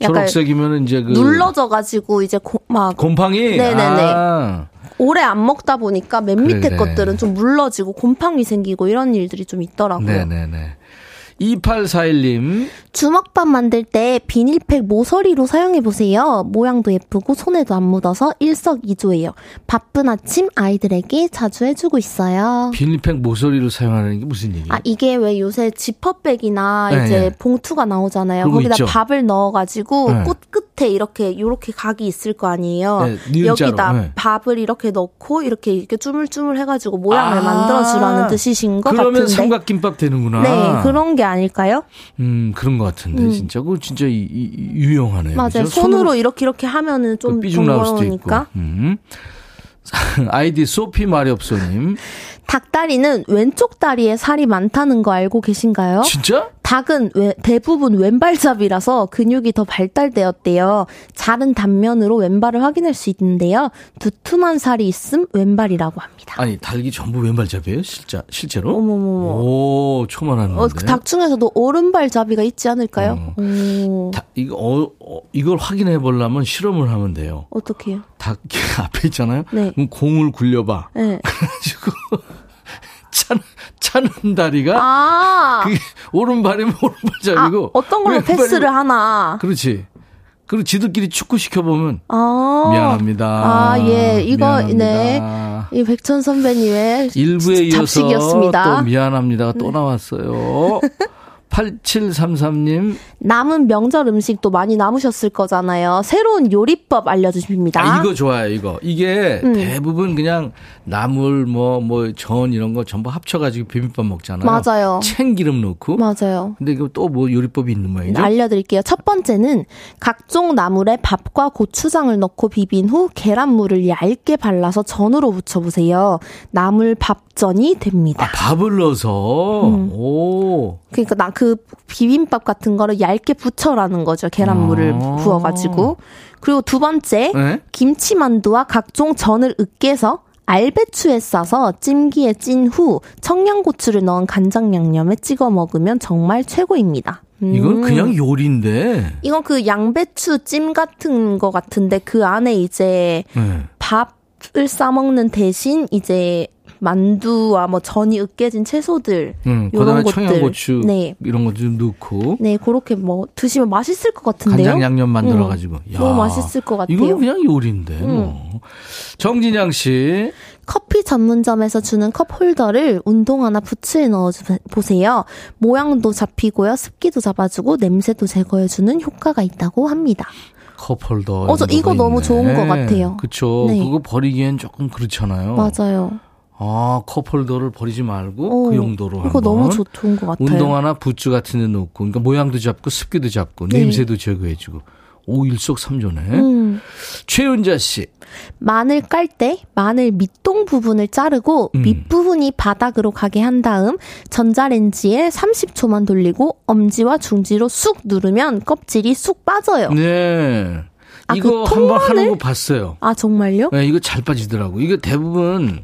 약간 초록색이면 이제 그 눌러져가지고 이제 고, 막 곰팡이 네네네. 아, 오래 안 먹다 보니까 맨 밑에 그래. 것들은 좀 물러지고 곰팡이 생기고 이런 일들이 좀 있더라고요. 네네네. 2841님 주먹밥 만들 때 비닐팩 모서리로 사용해 보세요. 모양도 예쁘고 손에도 안 묻어서 일석이조예요. 바쁜 아침 아이들에게 자주 해주고 있어요. 비닐팩 모서리로 사용하는 게 무슨 얘기예요? 아 이게 왜 요새 지퍼백이나 네, 이제 네. 봉투가 나오잖아요. 거 거기다 있죠. 밥을 넣어가지고 네. 꽃 끝에 이렇게 요렇게 각이 있을 거 아니에요. 네, 여기다 네. 밥을 이렇게 넣고 이렇게 이렇게 쭈물쭈물 해가지고 모양을 아, 만들어주라는 뜻이신 것 그러면 같은데. 삼각김밥 되는구나. 네 그런 게 아닐까요? 음 그런 것 같은데 음. 진짜 그거 진짜 이, 이- 유용하네요. 맞아요. 그죠? 손으로, 이렇게 이렇게 하면은 좀그 삐죽 나올 수도 있고. 음. 아이디 소피 마렵소님. 닭다리는 왼쪽 다리에 살이 많다는 거 알고 계신가요? 진짜? 닭은 왜- 대부분 왼발잡이라서 근육이 더 발달되었대요. 자른 단면으로 왼발을 확인할 수 있는데요. 두툼한 살이 있음 왼발이라고 합니다. 아니 닭이 전부 왼발잡이에요? 실자 실제로? 어머머머. 오 처음 알았는데. 어, 닭 중에서도 오른발잡이가 있지 않을까요? 오, 다- 이거 어, 어, 이걸 확인해 보려면 실험을 하면 돼요. 어떻게요? 닭 앞에 있잖아요. 네. 그럼 공을 굴려봐. 네. 그래가지고 차는 다리가 아, 그게 오른발이면 아, 오른발잡이고 어떤 걸로 패스를 하나. 그렇지. 그리고 지들끼리 축구 시켜보면 아. 미안합니다. 아, 예. 이거, 미안합니다. 네. 이 백천 선배님의 일부에 이어서 잡식이었습니다. 또 미안합니다가 또 나왔어요. 8733님, 남은 명절 음식도 많이 남으셨을 거잖아요. 새로운 요리법 알려주십니다. 아, 이거 좋아요, 이거. 이게 음. 대부분 그냥 나물, 뭐, 뭐, 전 이런 거 전부 합쳐가지고 비빔밥 먹잖아요. 맞아요. 참기름 넣고. 맞아요. 근데 이거 또 뭐 요리법이 있는 모양이죠? 알려드릴게요. 첫 번째는 각종 나물에 밥과 고추장을 넣고 비빈 후 계란물을 얇게 발라서 전으로 부쳐보세요. 나물 밥전이 됩니다. 아, 밥을 넣어서. 음. 오. 그러니까 나그 비빔밥 같은 거를 얇게 부쳐라는 거죠. 계란물을 아. 부어가지고. 그리고 두 번째, 네? 김치만두와 각종 전을 으깨서 알배추에 싸서 찜기에 찐 후 청양고추를 넣은 간장 양념에 찍어 먹으면 정말 최고입니다. 음. 이건 그냥 요리인데. 이건 그 양배추 찜 같은 거 같은데 그 안에 이제 네. 밥을 싸 먹는 대신 이제 만두와 뭐 전이 으깨진 채소들 음, 그다음에 것들. 청양고추 네. 이런 거좀 넣고 네, 그렇게 뭐 드시면 맛있을 것 같은데요. 간장 양념 만들어 가지고. 음, 너무 맛있을 것 같아요. 음. 이건 그냥 요리인데. 뭐. 정진양 씨. 커피 전문점에서 주는 컵 홀더를 운동화나 부츠에 넣어 보세요. 모양도 잡히고요. 습기도 잡아주고 냄새도 제거해주는 효과가 있다고 합니다. 컵홀더. 어, 저 이거 너무 좋은 것 같아요. 그쵸. 네. 그거 버리기엔 조금 그렇잖아요. 맞아요. 아, 컵홀더를 버리지 말고 어, 그 용도로 이거 한번. 너무 좋, 좋은 것 같아요. 운동화나 부츠 같은 데 놓고 그러니까 모양도 잡고 습기도 잡고 네. 냄새도 제거해 주고. 오 일석삼조네. 음. 최윤자 씨. 마늘 깔 때 마늘 밑동 부분을 자르고 음. 밑부분이 바닥으로 가게 한 다음 전자레인지에 30초만 돌리고 엄지와 중지로 쑥 누르면 껍질이 쑥 빠져요. 네. 아, 이거 그 한번 하는? 거 봤어요. 아 정말요? 네, 이거 잘 빠지더라고. 이거 대부분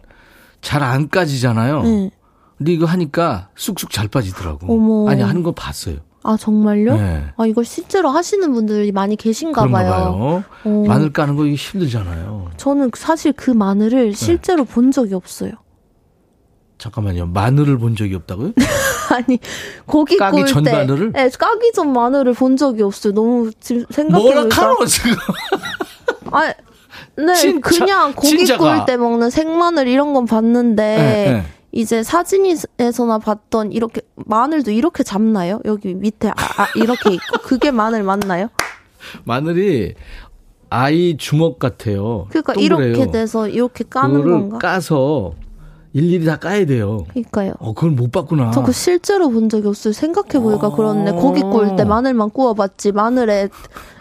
잘 안 까지잖아요. 네. 근데 이거 하니까 쑥쑥 잘 빠지더라고. 어머. 아니 하는 거 봤어요. 아 정말요? 네. 아 이걸 실제로 하시는 분들이 많이 계신가 봐요. 봐요. 어. 마늘 까는 거 이게 힘들잖아요. 저는 사실 그 마늘을 실제로 본 적이 없어요. 잠깐만요. 마늘을 본 적이 없다고요? 아니 고기 까기 전 때, 마늘을? 네, 까기 전 마늘을 본 적이 없어요. 너무 지금 뭐라 생각해보니까 카노 지금. 아, 네, 진짜, 그냥 고기. 구울 때 먹는 생마늘 이런 건 봤는데 네, 네. 이제 사진에서나 봤던 이렇게 마늘도 이렇게 잡나요? 여기 밑에 아, 아, 이렇게 있고 그게 마늘 맞나요? 마늘이 아이 주먹 같아요. 그러니까 동그래요. 이렇게 돼서 이렇게 까는 건가? 까서 일일이 다 까야 돼요. 그러니까요. 어, 그걸 못 봤구나. 저 그 실제로 본 적이 없어요. 생각해보니까 어. 그렇네. 고기 구울 때 마늘만 구워봤지. 마늘의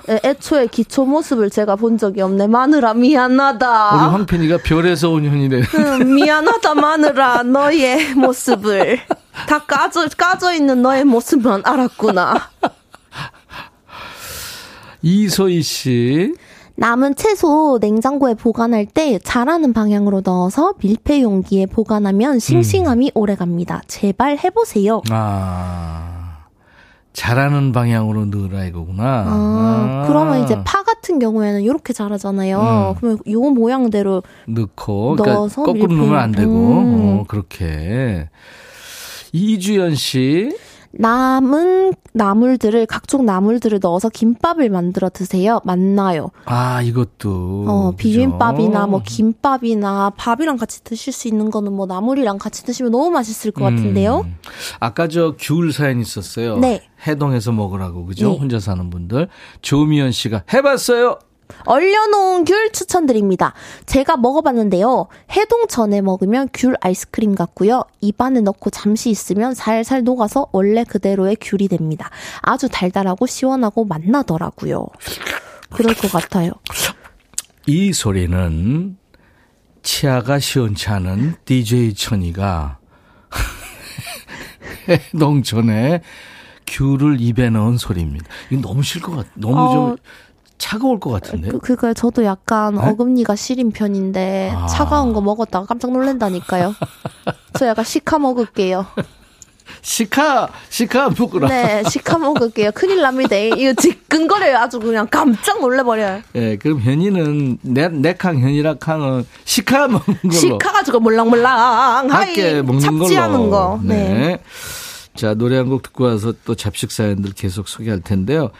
애- 애초에 기초 모습을 제가 본 적이 없네. 마늘아, 우리 미안하다. 황팬이가 별에서 온 현이래. 음, 미안하다, 마늘아. 너의 모습을. 다 까져, 까져 있는 너의 모습만 알았구나. 이소희 씨. 남은 채소 냉장고에 보관할 때 잘하는 방향으로 넣어서 밀폐 용기에 보관하면 싱싱함이 오래 갑니다. 제발 해보세요. 아. 잘하는 방향으로 넣으라 이거구나. 아, 그러면 이제 파 같은 경우에는 이렇게 자라잖아요. 음. 그러면 요 모양대로 넣고 그러니까 넣어서 거꾸로 밀폐. 넣으면 안 되고 음. 어, 그렇게 이주연 씨 남은 나물들을 각종 나물들을 넣어서 김밥을 만들어 드세요. 맞나요? 아, 이것도. 어? 비빔밥이나 뭐 김밥이나 밥이랑 같이 드실 수 있는 거는 뭐 나물이랑 같이 드시면 너무 맛있을 것 같은데요. 음. 아까 저 귤 사연 있었어요. 네. 해동해서 먹으라고, 그죠? 네. 혼자 사는 분들. 조미연 씨가 해봤어요! 얼려놓은 귤 추천드립니다. 제가 먹어봤는데요. 해동 전에 먹으면 귤 아이스크림 같고요. 입안에 넣고 잠시 있으면 살살 녹아서 원래 그대로의 귤이 됩니다. 아주 달달하고 시원하고 맛나더라고요. 그럴 것 같아요. 이 소리는 치아가 시원치 않은 DJ 천이가 해동 전에 귤을 입에 넣은 소리입니다. 이거 너무 싫을 것 같, 너무 어, 좀 차가울 것 같은데. 그, 그니까요. 저도 약간 네? 어금니가 시린 편인데 아. 차가운 거 먹었다가 깜짝 놀란다니까요. 저 약간 시카 먹을게요. 시카, 시카 먹으라. 네, 시카 먹을게요. 큰일 납니다. 이거 지끈거려요. 아주 그냥 깜짝 놀래버려요. 예, 그럼 현이는 내, 내캉 현이랑 캉은 시카 먹는 걸로. 시카 가지고 몰랑몰랑 하이 먹는. 잡지하는 거. 네. 자, 노래 한 곡 듣고 와서 또 잡식 사연들 계속 소개할 텐데요.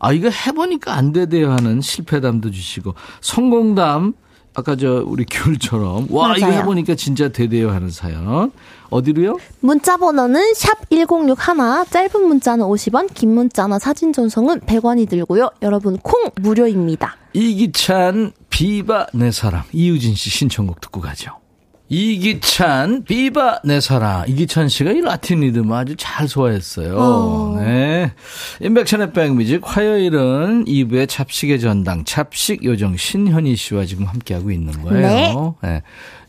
아, 이거 해보니까 안 되대요 하는 실패담도 주시고, 성공담, 아까 저 우리 귤처럼, 와, 이거 맞아요. 해보니까 진짜 되대요 하는 사연. 어디로요? 문자 번호는 샵 1061, 짧은 문자는 50원, 긴 문자나 사진 전송은 100원이 들고요. 여러분 콩 무료입니다. 이기찬, 비바, 내 사랑. 이유진 씨 신청곡 듣고 가죠. 이기찬, 비바, 내 사랑. 이기찬 씨가 이 라틴 리듬 아주 잘 소화했어요. 어. 네. 인백션의 백뮤직 화요일은 2부의 찹식의 전당, 찹식 요정 신현희 씨와 지금 함께하고 있는 거예요. 네.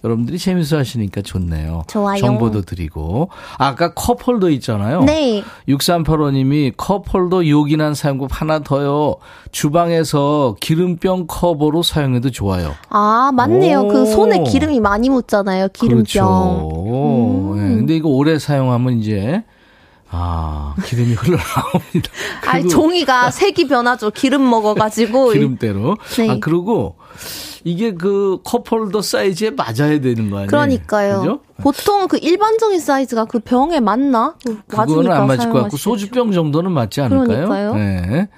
여러분들이 재밌어 하시니까 좋네요. 좋아요. 정보도 드리고. 아까 컵홀더 있잖아요. 네. 6385님이 컵홀더 요긴한 사용법 하나 더요. 주방에서 기름병 커버로 사용해도 좋아요. 아, 맞네요. 오. 그 손에 기름이 많이 묻잖아요. 기름병. 그렇죠. 네, 근데 이거 오래 사용하면 이제 아 기름이 흘러나옵니다. 아니, 종이가 색이 변하죠. 기름 먹어가지고. 기름대로. 네. 아 그리고 이게 그 컵홀더 사이즈에 맞아야 되는 거 아니에요? 그러니까요. 그죠? 보통 그 일반적인 사이즈가 그 병에 맞나? 그 그거는 안 맞을 것 같고. 소주병 정도는 맞지 않을까요? 그러니까요. 네.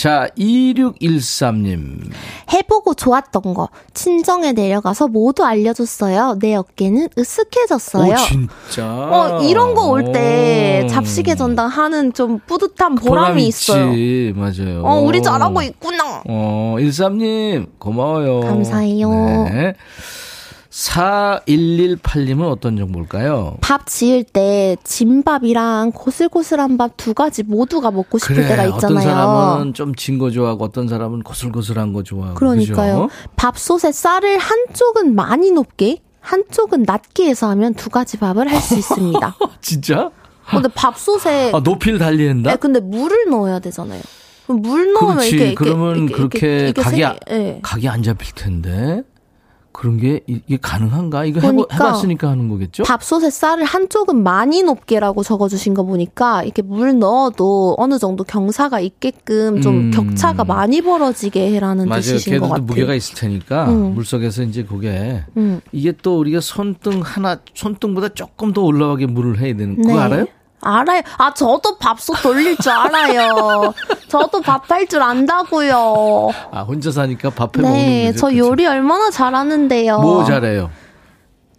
자, 2613님. 해보고 좋았던 거 친정에 내려가서 모두 알려줬어요. 내 어깨는 으쓱해졌어요. 오, 진짜. 어, 이런 거 올때 오. 잡식의 전당 하는 좀 뿌듯한 보람 보람이 있지. 있어요. 맞아요. 어, 우리 잘하고 있구나. 어, 13님, 고마워요. 감사해요. 네. 4118님은 어떤 정보일까요? 밥 지을 때 진밥이랑 고슬고슬한 밥 두 가지 모두가 먹고 싶을 그래, 때가 어떤 있잖아요. 사람은 좀 진 거 좋아하고 어떤 사람은 고슬고슬한 거 좋아하고. 그러니까요. 그죠? 밥솥에 쌀을 한쪽은 많이 높게, 한쪽은 낮게 해서 하면 두 가지 밥을 할 수 있습니다. 진짜? 근데 밥솥에 아, 높이를 달리한다? 네, 근데 물을 넣어야 되잖아요. 물 넣으면 그렇지. 이렇게, 이렇게 그러면 이렇게, 그렇게 이렇게, 이렇게 각이, 세- 아- 예. 각이 안 잡힐 텐데. 그런 게 이게 가능한가? 이거 해보, 그러니까 해봤으니까 하는 거겠죠? 밥솥에 쌀을 한쪽은 많이 높게라고 적어주신 거 보니까 이렇게 물 넣어도 어느 정도 경사가 있게끔 좀 음. 격차가 많이 벌어지게 해라는 맞아요. 뜻이신 것 같아요. 무게가 있을 테니까 음. 물 속에서 이제 그게 음. 이게 또 우리가 손등 하나 손등보다 조금 더 올라가게 물을 해야 되는 그거 네. 알아요? 알아요. 아, 저도 밥솥 돌릴 줄 알아요. 저도 밥할 줄 안다고요. 아 혼자 사니까 밥해 먹는 네. 저 그쵸? 요리 얼마나 잘하는데요. 뭐 잘해요?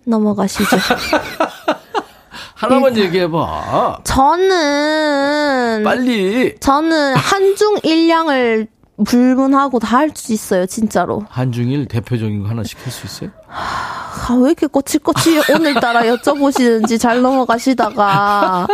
넘어가시죠. 하나만 얘기해봐. 저는 빨리 저는 한중 일량을 불문하고 다 할 수 있어요, 진짜로. 한중일 대표적인 거 하나 시킬 수 있어요? 아, 왜 이렇게 거칠거칠 오늘따라 여쭤보시는지 잘 넘어가시다가.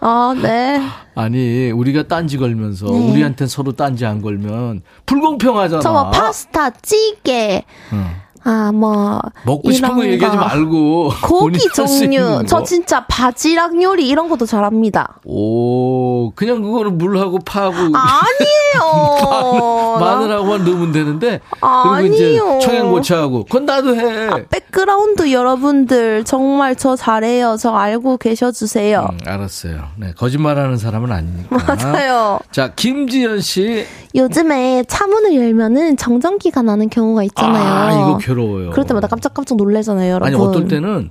아, 네. 아니 우리가 딴지 걸면서 네. 우리한테 서로 딴지 안 걸면 불공평하잖아. 저 뭐 파스타, 찌개, 응. 아, 뭐. 먹고 싶은 거 얘기하지 거. 말고 고기 종류. 저 거. 진짜 바지락 요리 이런 것도 잘합니다. 오 그냥 그거를 물하고 파하고 아니에요. 마늘하고만 넣으면 되는데 그리고 이제 아니요. 청양고추하고 그건 나도 해. 백그라운드 여러분들 정말 저 잘해요. 저 알고 계셔주세요. 음, 알았어요. 네, 거짓말하는 사람은 아니니까. 맞아요. 자, 김지연 씨. 요즘에 차문을 열면은 정전기가 나는 경우가 있잖아요. 아, 이거 괴로워요. 그럴 때마다 깜짝깜짝 놀래잖아요, 여러분. 아니, 어떨 때는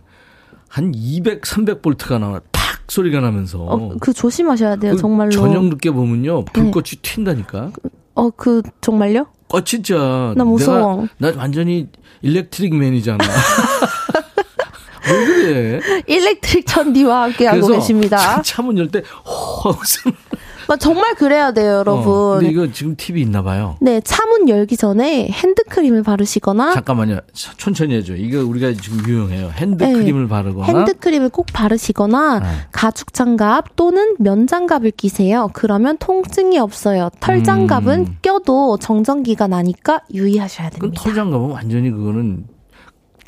한 200, 300볼트가 나와. 팍 소리가 나면서. 어, 그 조심하셔야 돼요, 그 정말로. 저녁 늦게 보면요. 불꽃이 튄다니까. 어, 그 정말요? 어, 진짜. 나 무서워. 내가, 나 완전히 일렉트릭 맨이잖아. 왜 그래? 일렉트릭 천디와 함께 하고 그래서 계십니다. 차 문 열 때, 호, 무슨. 아, 정말 그래야 돼요, 여러분. 어, 근데 이거 지금 팁이 있나 봐요. 네, 차문 열기 전에 핸드크림을 바르시거나 잠깐만요. 차- 천천히 해줘. 이거 우리가 지금 유용해요. 핸드크림을 바르거나. 네. 핸드크림을 꼭 바르시거나 네. 가죽 장갑 또는 면 장갑을 끼세요. 그러면 통증이 없어요. 털 장갑은 음. 껴도 정전기가 나니까 유의하셔야 됩니다. 털 장갑은 완전히 그거는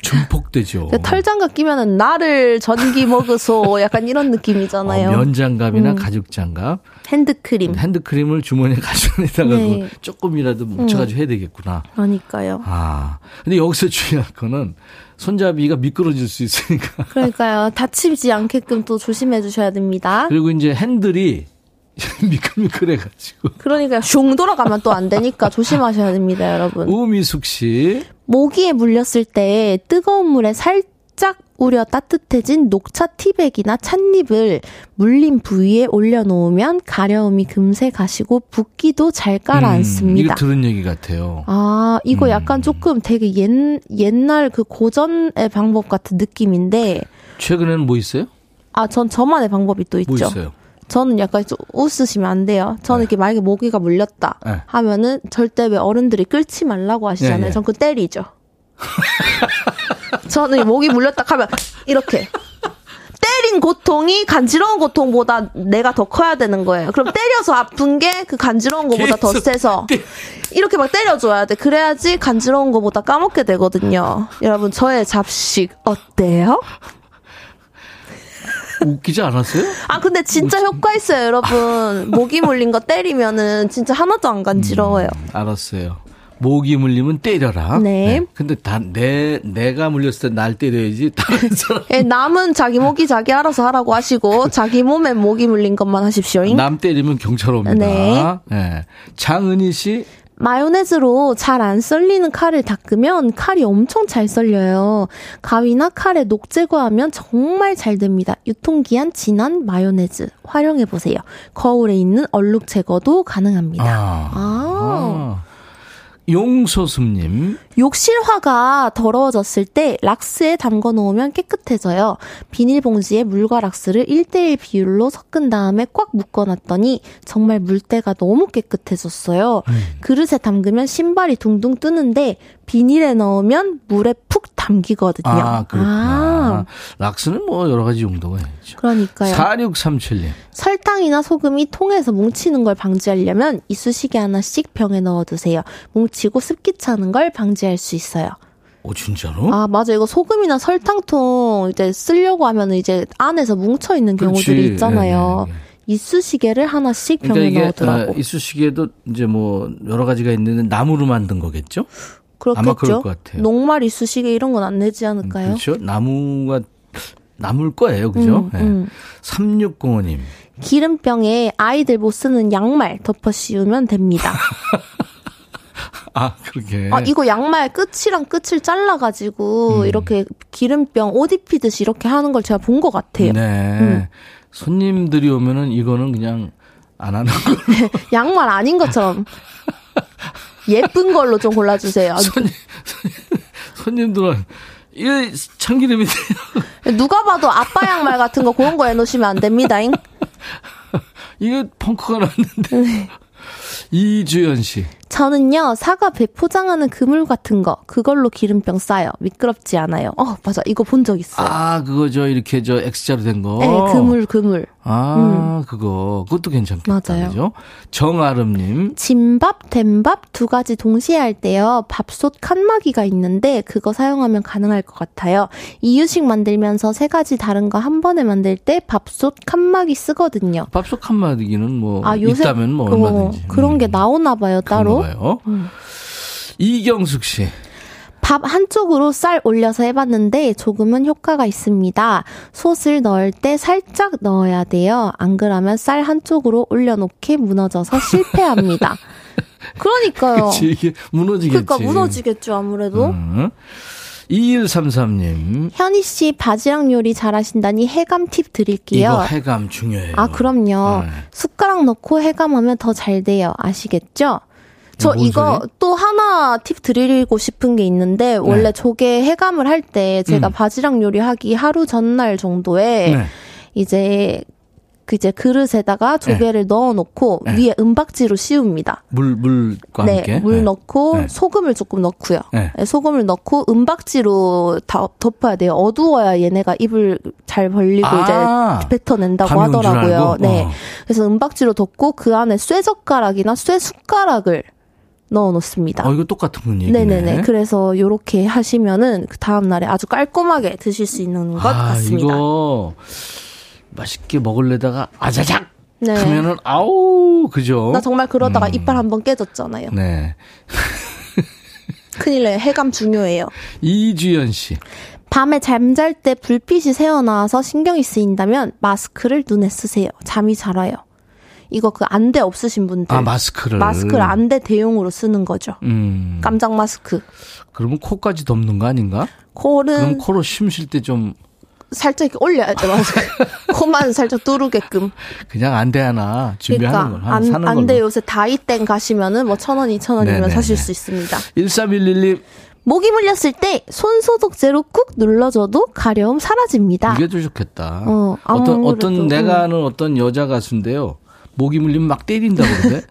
증폭되죠. 그털 장갑 끼면은 나를 전기 먹으소 약간 이런 느낌이잖아요. 어, 면장갑이나 음. 가죽장갑, 핸드크림. 핸드크림을 주머니에 가져다가 네. 그 조금이라도 묻혀가지고 해야 되겠구나. 그러니까요. 아, 근데 여기서 중요한 거는 손잡이가 미끄러질 수 있으니까. 그러니까요. 다치지 않게끔 또 조심해 주셔야 됩니다. 그리고 이제 핸들이 미끌미끌해가지고. 그러니까 슝 돌아가면 또 안 되니까 조심하셔야 됩니다, 여러분. 우미숙 씨. 모기에 물렸을 때 뜨거운 물에 살짝 우려 따뜻해진 녹차 티백이나 찻잎을 물린 부위에 올려놓으면 가려움이 금세 가시고 붓기도 잘 음, 가라앉습니다. 이거 들은 얘기 같아요. 아, 이거 음. 약간 조금 되게 옛, 옛날 그 고전의 방법 같은 느낌인데, 최근에는 뭐 있어요? 아, 전 저만의 방법이 또뭐 있죠. 있어요? 저는 약간 좀 웃으시면 안 돼요. 저는 이렇게 만약에 모기가 물렸다 네. 하면은 절대 왜 어른들이 끌지 말라고 하시잖아요. 네, 네. 전그 때리죠. 저는 이 모기 물렸다 하면 이렇게 때린 고통이 간지러운 고통보다 내가 더 커야 되는 거예요. 그럼 때려서 아픈 게 그 간지러운 것보다 더 세서 때- 이렇게 막 때려줘야 돼. 그래야지 간지러운 것보다 까먹게 되거든요. 여러분 저의 잡식 어때요? 웃기지 않았어요? 아 근데 진짜 효과 있어요, 여러분. 모기 물린 거 때리면은 진짜 하나도 안 간지러워요. 알았어요. 모기 물리면 때려라. 네. 근데 다, 내, 내가 물렸을 때 날 때려야지. 다른 사람. 예, 남은 자기 모기 자기 알아서 하라고 하시고 자기 몸에 모기 물린 것만 하십시오. 남 때리면 경찰 옵니다. 네. 네. 장은희 씨, 마요네즈로 잘 안 썰리는 칼을 닦으면 칼이 엄청 잘 썰려요. 가위나 칼에 녹 제거하면 정말 잘 됩니다. 유통기한 지난 마요네즈 활용해 보세요. 거울에 있는 얼룩 제거도 가능합니다. 아. 아. 용소수님, 욕실화가 더러워졌을 때 락스에 담궈 놓으면 깨끗해져요. 비닐봉지에 물과 락스를 1대1 비율로 섞은 다음에 꽉 묶어 놨더니 정말 물때가 너무 깨끗해졌어요. 그릇에 담그면 신발이 둥둥 뜨는데 비닐에 넣으면 물에 푹 담기거든요. 아, 그렇구나. 아, 락스는 뭐 여러 가지 용도가 있죠. 그러니까요. 4637님, 설탕이나 소금이 통에서 뭉치는 걸 방지하려면 이쑤시개 하나씩 병에 넣어 두세요. 뭉치고 습기 차는 걸 방지할 수 있어요. 오, 진짜로? 아, 맞아. 이거 소금이나 설탕통 이제 쓰려고 하면 이제 안에서 뭉쳐 있는 경우들이 그렇지. 있잖아요. 예, 예, 예. 이쑤시개를 하나씩 그러니까 병에 이게 넣어두라고. 어, 이쑤시개도 이제 뭐 여러 가지가 있는데 나무로 만든 거겠죠? 그렇겠죠. 아마 그럴 것 같아요. 녹말 이쑤시개 이런 건 안 내지 않을까요? 그렇죠. 나무가 나무일 거예요. 그죠? 음, 네. 음. 3605님. 기름병에 아이들 못 쓰는 양말 덮어 씌우면 됩니다. 아, 그러게. 아, 이거 양말 끝이랑 끝을 잘라가지고 음. 이렇게 기름병 옷 입히듯이 이렇게 하는 걸 제가 본 것 같아요. 네. 음. 손님들이 오면은 이거는 그냥 안 하는 거. 양말 아닌 것처럼 예쁜 걸로 좀 골라주세요. 손님, 손님들은 이거 참기름이 돼요. 누가 봐도 아빠 양말 같은 거 그런 거 해놓으시면 안 됩니다. 잉? 이거 펑크가 났는데. 네. 이주연 씨. 저는요 사과 배 포장하는 그물 같은 거 그걸로 기름병 싸요. 미끄럽지 않아요. 어 맞아 이거 본 적 있어요. 아, 그거 저 이렇게 저 X자로 된 거. 네 그물 그물. 아, 그거. 그것도 괜찮겠다. 맞아요. 그죠? 정아름님. 진밥, 된밥 두 가지 동시에 할 때요. 밥솥 칸막이가 있는데 그거 사용하면 가능할 것 같아요. 이유식 만들면서 세 가지 다른 거 한 번에 만들 때 밥솥 칸막이 쓰거든요. 밥솥 한마디기는 뭐 아 요새 있다면 뭐 얼마든지 그런 게 음, 나오나 봐요 따로. 음. 봐요. 이경숙 씨. 밥 한쪽으로 쌀 올려서 해봤는데 조금은 효과가 있습니다. 솥을 넣을 때 살짝 넣어야 돼요. 안 그러면 쌀 한쪽으로 올려놓게 무너져서 실패합니다. 그러니까요. 그치, 이게 무너지겠지. 그러니까 무너지겠죠 아무래도. 음. 2133님. 현희 씨 바지락 요리 잘하신다니 해감 팁 드릴게요. 이거 해감 중요해요. 아 그럼요. 네. 숟가락 넣고 해감하면 더 잘 돼요. 아시겠죠? 저뭔 이거 소리? 또 하나 팁 드리고 싶은 게 있는데 원래 조개 해감을 할 때 제가 음. 바지락 요리하기 하루 전날 정도에 네. 이제 그 이제 그릇에다가 조개를 넣어놓고 네. 위에 은박지로 씌웁니다. 물, 물과 네, 함께. 물 네. 넣고 네. 소금을 조금 넣고요. 네. 네, 소금을 넣고 은박지로 다 덮어야 돼요. 어두워야 얘네가 입을 잘 벌리고 아. 이제 뱉어낸다고 하더라고요. 네. 어. 그래서 은박지로 덮고 그 안에 쇠 젓가락이나 쇠 숟가락을 넣어 놓습니다. 어, 이거 똑같은 얘기네. 네네네. 그래서 요렇게 하시면은 그 다음 날에 아주 깔끔하게 드실 수 있는 것 아, 같습니다. 이거 맛있게 먹을래다가 아자작 네. 하면은 아우 그죠? 나 정말 그러다가 음. 이빨 한 번 깨졌잖아요. 네. 큰일 나요. 해감 중요해요. 이주연 씨. 밤에 잠잘 때 불빛이 새어나와서 신경이 쓰인다면 마스크를 눈에 쓰세요. 잠이 잘 와요. 이거 그 안대 없으신 분들. 아 마스크를. 마스크를 안대 대용으로 쓰는 거죠. 음. 깜짝 마스크. 그러면 코까지 덮는 거 아닌가? 코는 그럼 코로 쉼쉴때 좀 살짝 이렇게 올려야 돼, 맞아. 코만 살짝 뚫으게끔. 그냥 안대 하나 준비하는 그러니까 걸, 안, 사는 안 걸로. 돼 요새 다이땡 가시면은 뭐 천 원, 이천 원이면. 사실 수 있습니다. 1311님, 모기 물렸을 때 손소독제로 꾹 눌러줘도 가려움 사라집니다. 이게 더 좋겠다. 어, 어떤, 아무래도, 어떤 내가 음. 아는 어떤 여자 가수인데요. 모기 물리면 막 때린다고 그러는데.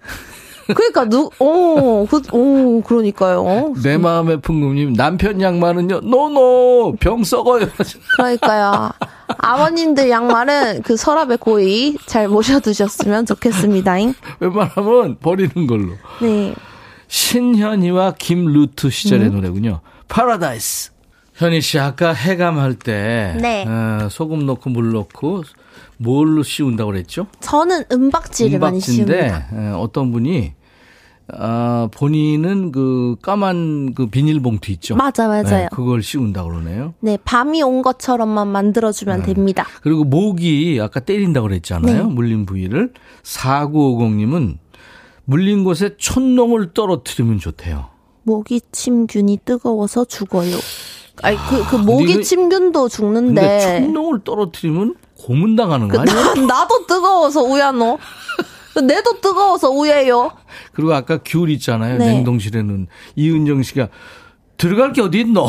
그러니까 누, 어, 그, 어, 그러니까요. 내 마음의 풍금님, 남편 양말은요, 노노! 병 썩어요. 그러니까요. 아버님들 양말은 그 서랍에 고이 잘 모셔두셨으면 좋겠습니다. 웬만하면 버리는 걸로. 네. 신현이와 김루트 시절의 음. 노래군요. 파라다이스. 현희 씨, 아까 해감할 때. 네. 어, 소금 넣고 물 넣고 뭘로 씌운다고 그랬죠? 저는 은박지를 많이 씌웁니다. 어, 어떤 분이, 아, 본인은 그 까만 그 비닐봉투 있죠? 맞아, 맞아요. 네, 그걸 씌운다고 그러네요. 네, 밤이 온 것처럼만 만들어주면 됩니다. 그리고 모기 아까 때린다고 그랬잖아요. 네. 물린 부위를. 4950님은 물린 곳에 촌농을 떨어뜨리면 좋대요. 모기 침균이 뜨거워서 죽어요. 아니, 그, 그 모기 침균도 죽는데. 촌농을 떨어뜨리면 고문당하는 그, 거 아니에요? 나, 나도 뜨거워서 우야노. 내도 뜨거워서 우예요. 그리고 아까 귤 있잖아요. 네. 냉동실에는 이은정 씨가 들어갈 게 어디 있노?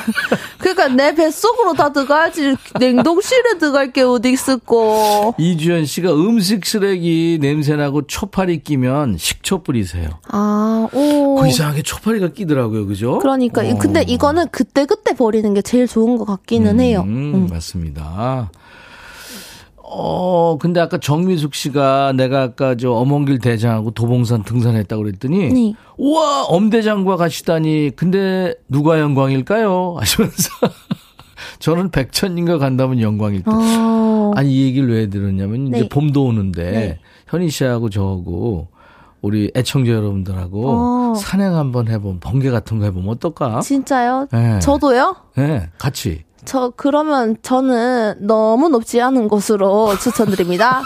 그러니까 내 뱃속으로 다 들어가야지. 냉동실에 들어갈 게 어디 있을꼬. 이주연 씨가 음식 쓰레기 냄새나고 초파리 끼면 식 초 뿌리세요. 아, 오. 그 이상하게 초파리가 끼더라고요. 그죠? 그러니까 이- 어. 근데 이거는 그때 그때 버리는 게 제일 좋은 것 같기는 해요. 음, 음. 맞습니다. 어, 근데 아까 정미숙 씨가 내가 아까 저 어몽길 대장하고 도봉산 등산했다고 그랬더니 네. 우와, 엄대장과 가시다니. 근데 누가 영광일까요? 하시면서 저는 백천님과 간다면 영광일 듯. 어. 아니 이 얘기를 왜 들었냐면 이제 네. 봄도 오는데 네. 현희 씨하고 저하고 우리 애청자 여러분들하고 어. 산행 한번 해보면 번개 같은 거 해보면 어떨까? 진짜요? 네. 저도요? 네, 같이. 저 그러면 저는 너무 높지 않은 곳으로 추천드립니다.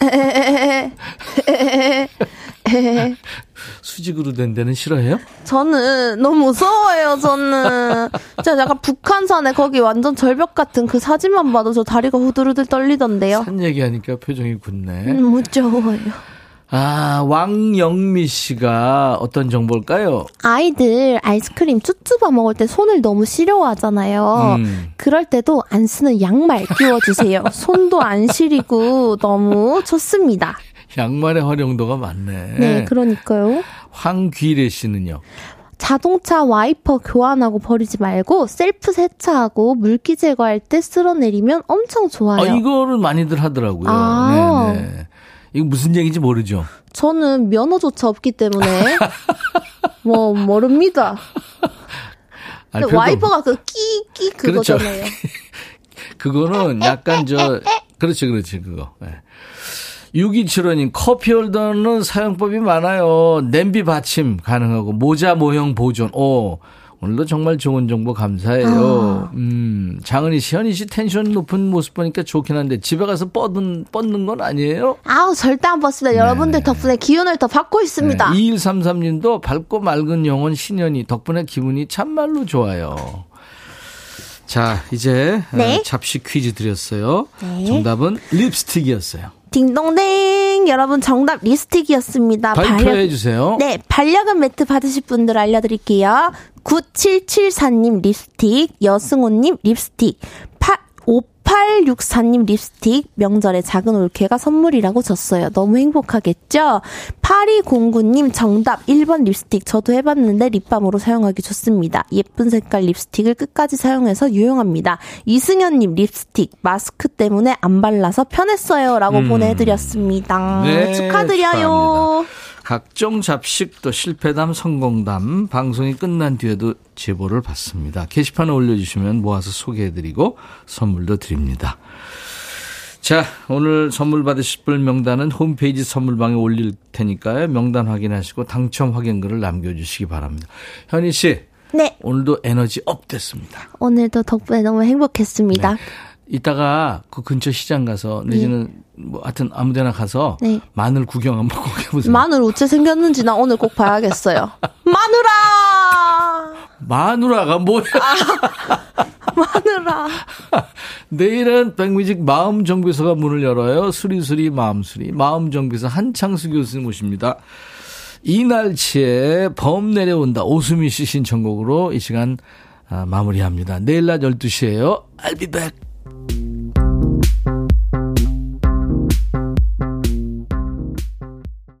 수직으로 된 데는 싫어해요? 저는 너무 무서워요. 저는 진짜 약간 북한산에 거기 완전 절벽 같은 그 사진만 봐도 저 다리가 후들후들 떨리던데요. 산 얘기하니까 표정이 굳네. 음, 무서워요. 아, 왕영미 씨가 어떤 정보일까요? 아이들 아이스크림 쭈쭈바 먹을 때 손을 너무 시려워하잖아요. 음. 그럴 때도 안 쓰는 양말 끼워주세요. 손도 안 시리고 너무 좋습니다. 양말의 활용도가 많네. 네, 그러니까요. 황귀래 씨는요? 자동차 와이퍼 교환하고 버리지 말고 셀프 세차하고 물기 제거할 때 쓸어내리면 엄청 좋아요. 아, 이거를 많이들 하더라고요. 아. 네네. 이거 무슨 얘기인지 모르죠? 저는 면허조차 없기 때문에 뭐 모릅니다. 아니, 별거 와이퍼가 그 끼끼 그렇죠. 그거잖아요. 그거는 약간 저, 그렇지, 그렇지, 그거. 네. 6275님, 커피 홀더는 사용법이 많아요. 냄비 받침 가능하고, 모자 모형 보존. 오, 오늘도 정말 좋은 정보 감사해요. 음, 장은희 씨, 현희 씨 텐션 높은 모습 보니까 좋긴 한데, 집에 가서 뻗은, 뻗는 건 아니에요? 아우 절대 안 벗습니다. 여러분들 덕분에 기운을 더 받고 있습니다. 네, 2133님도 밝고 맑은 영혼 신현이 덕분에 기분이 참말로 좋아요. 자, 이제 네. 어, 잡시 퀴즈 드렸어요. 네. 정답은 립스틱이었어요. 딩동댕 여러분 정답 립스틱이었습니다. 발표해 주세요. 네, 반려견 매트 받으실 분들 알려드릴게요. 9774님 립스틱, 여승호님 립스틱, 8, 5864님 립스틱, 명절에 작은 올케가 선물이라고 줬어요. 너무 행복하겠죠? 8209님 정답 1번 립스틱. 저도 해봤는데 립밤으로 사용하기 좋습니다. 예쁜 색깔 립스틱을 끝까지 사용해서 유용합니다. 이승현님 립스틱. 마스크 때문에 안 발라서 편했어요. 라고 보내드렸습니다. 음. 네, 축하드려요. 축하합니다. 각종 잡식 또 실패담 성공담 방송이 끝난 뒤에도 제보를 받습니다. 게시판에 올려주시면 모아서 소개해드리고 선물도 드립니다. 자, 오늘 선물 받으실 분 명단은 홈페이지 선물방에 올릴 테니까요. 명단 확인하시고 당첨 확인글을 남겨주시기 바랍니다. 현희 씨, 네, 오늘도 에너지 업 됐습니다. 오늘도 덕분에 너무 행복했습니다. 이따가 그 근처 시장 가서 내지는 뭐 하여튼 아무데나 가서 네. 마늘 구경 한번 꼭 해보세요. 마늘 어째 생겼는지 나 오늘 꼭 봐야겠어요. 마누라! 마누라가 뭐야? 마누라. 내일은 백뮤직 마음 정비소가 문을 열어요. 수리수리 마음수리. 마음 정비소 한창수 교수님 오십니다. 이날치에 범 내려온다. 오수미 씨 신청곡으로 이 시간 아, 마무리합니다. 내일 낮 12시에요. I'll be back.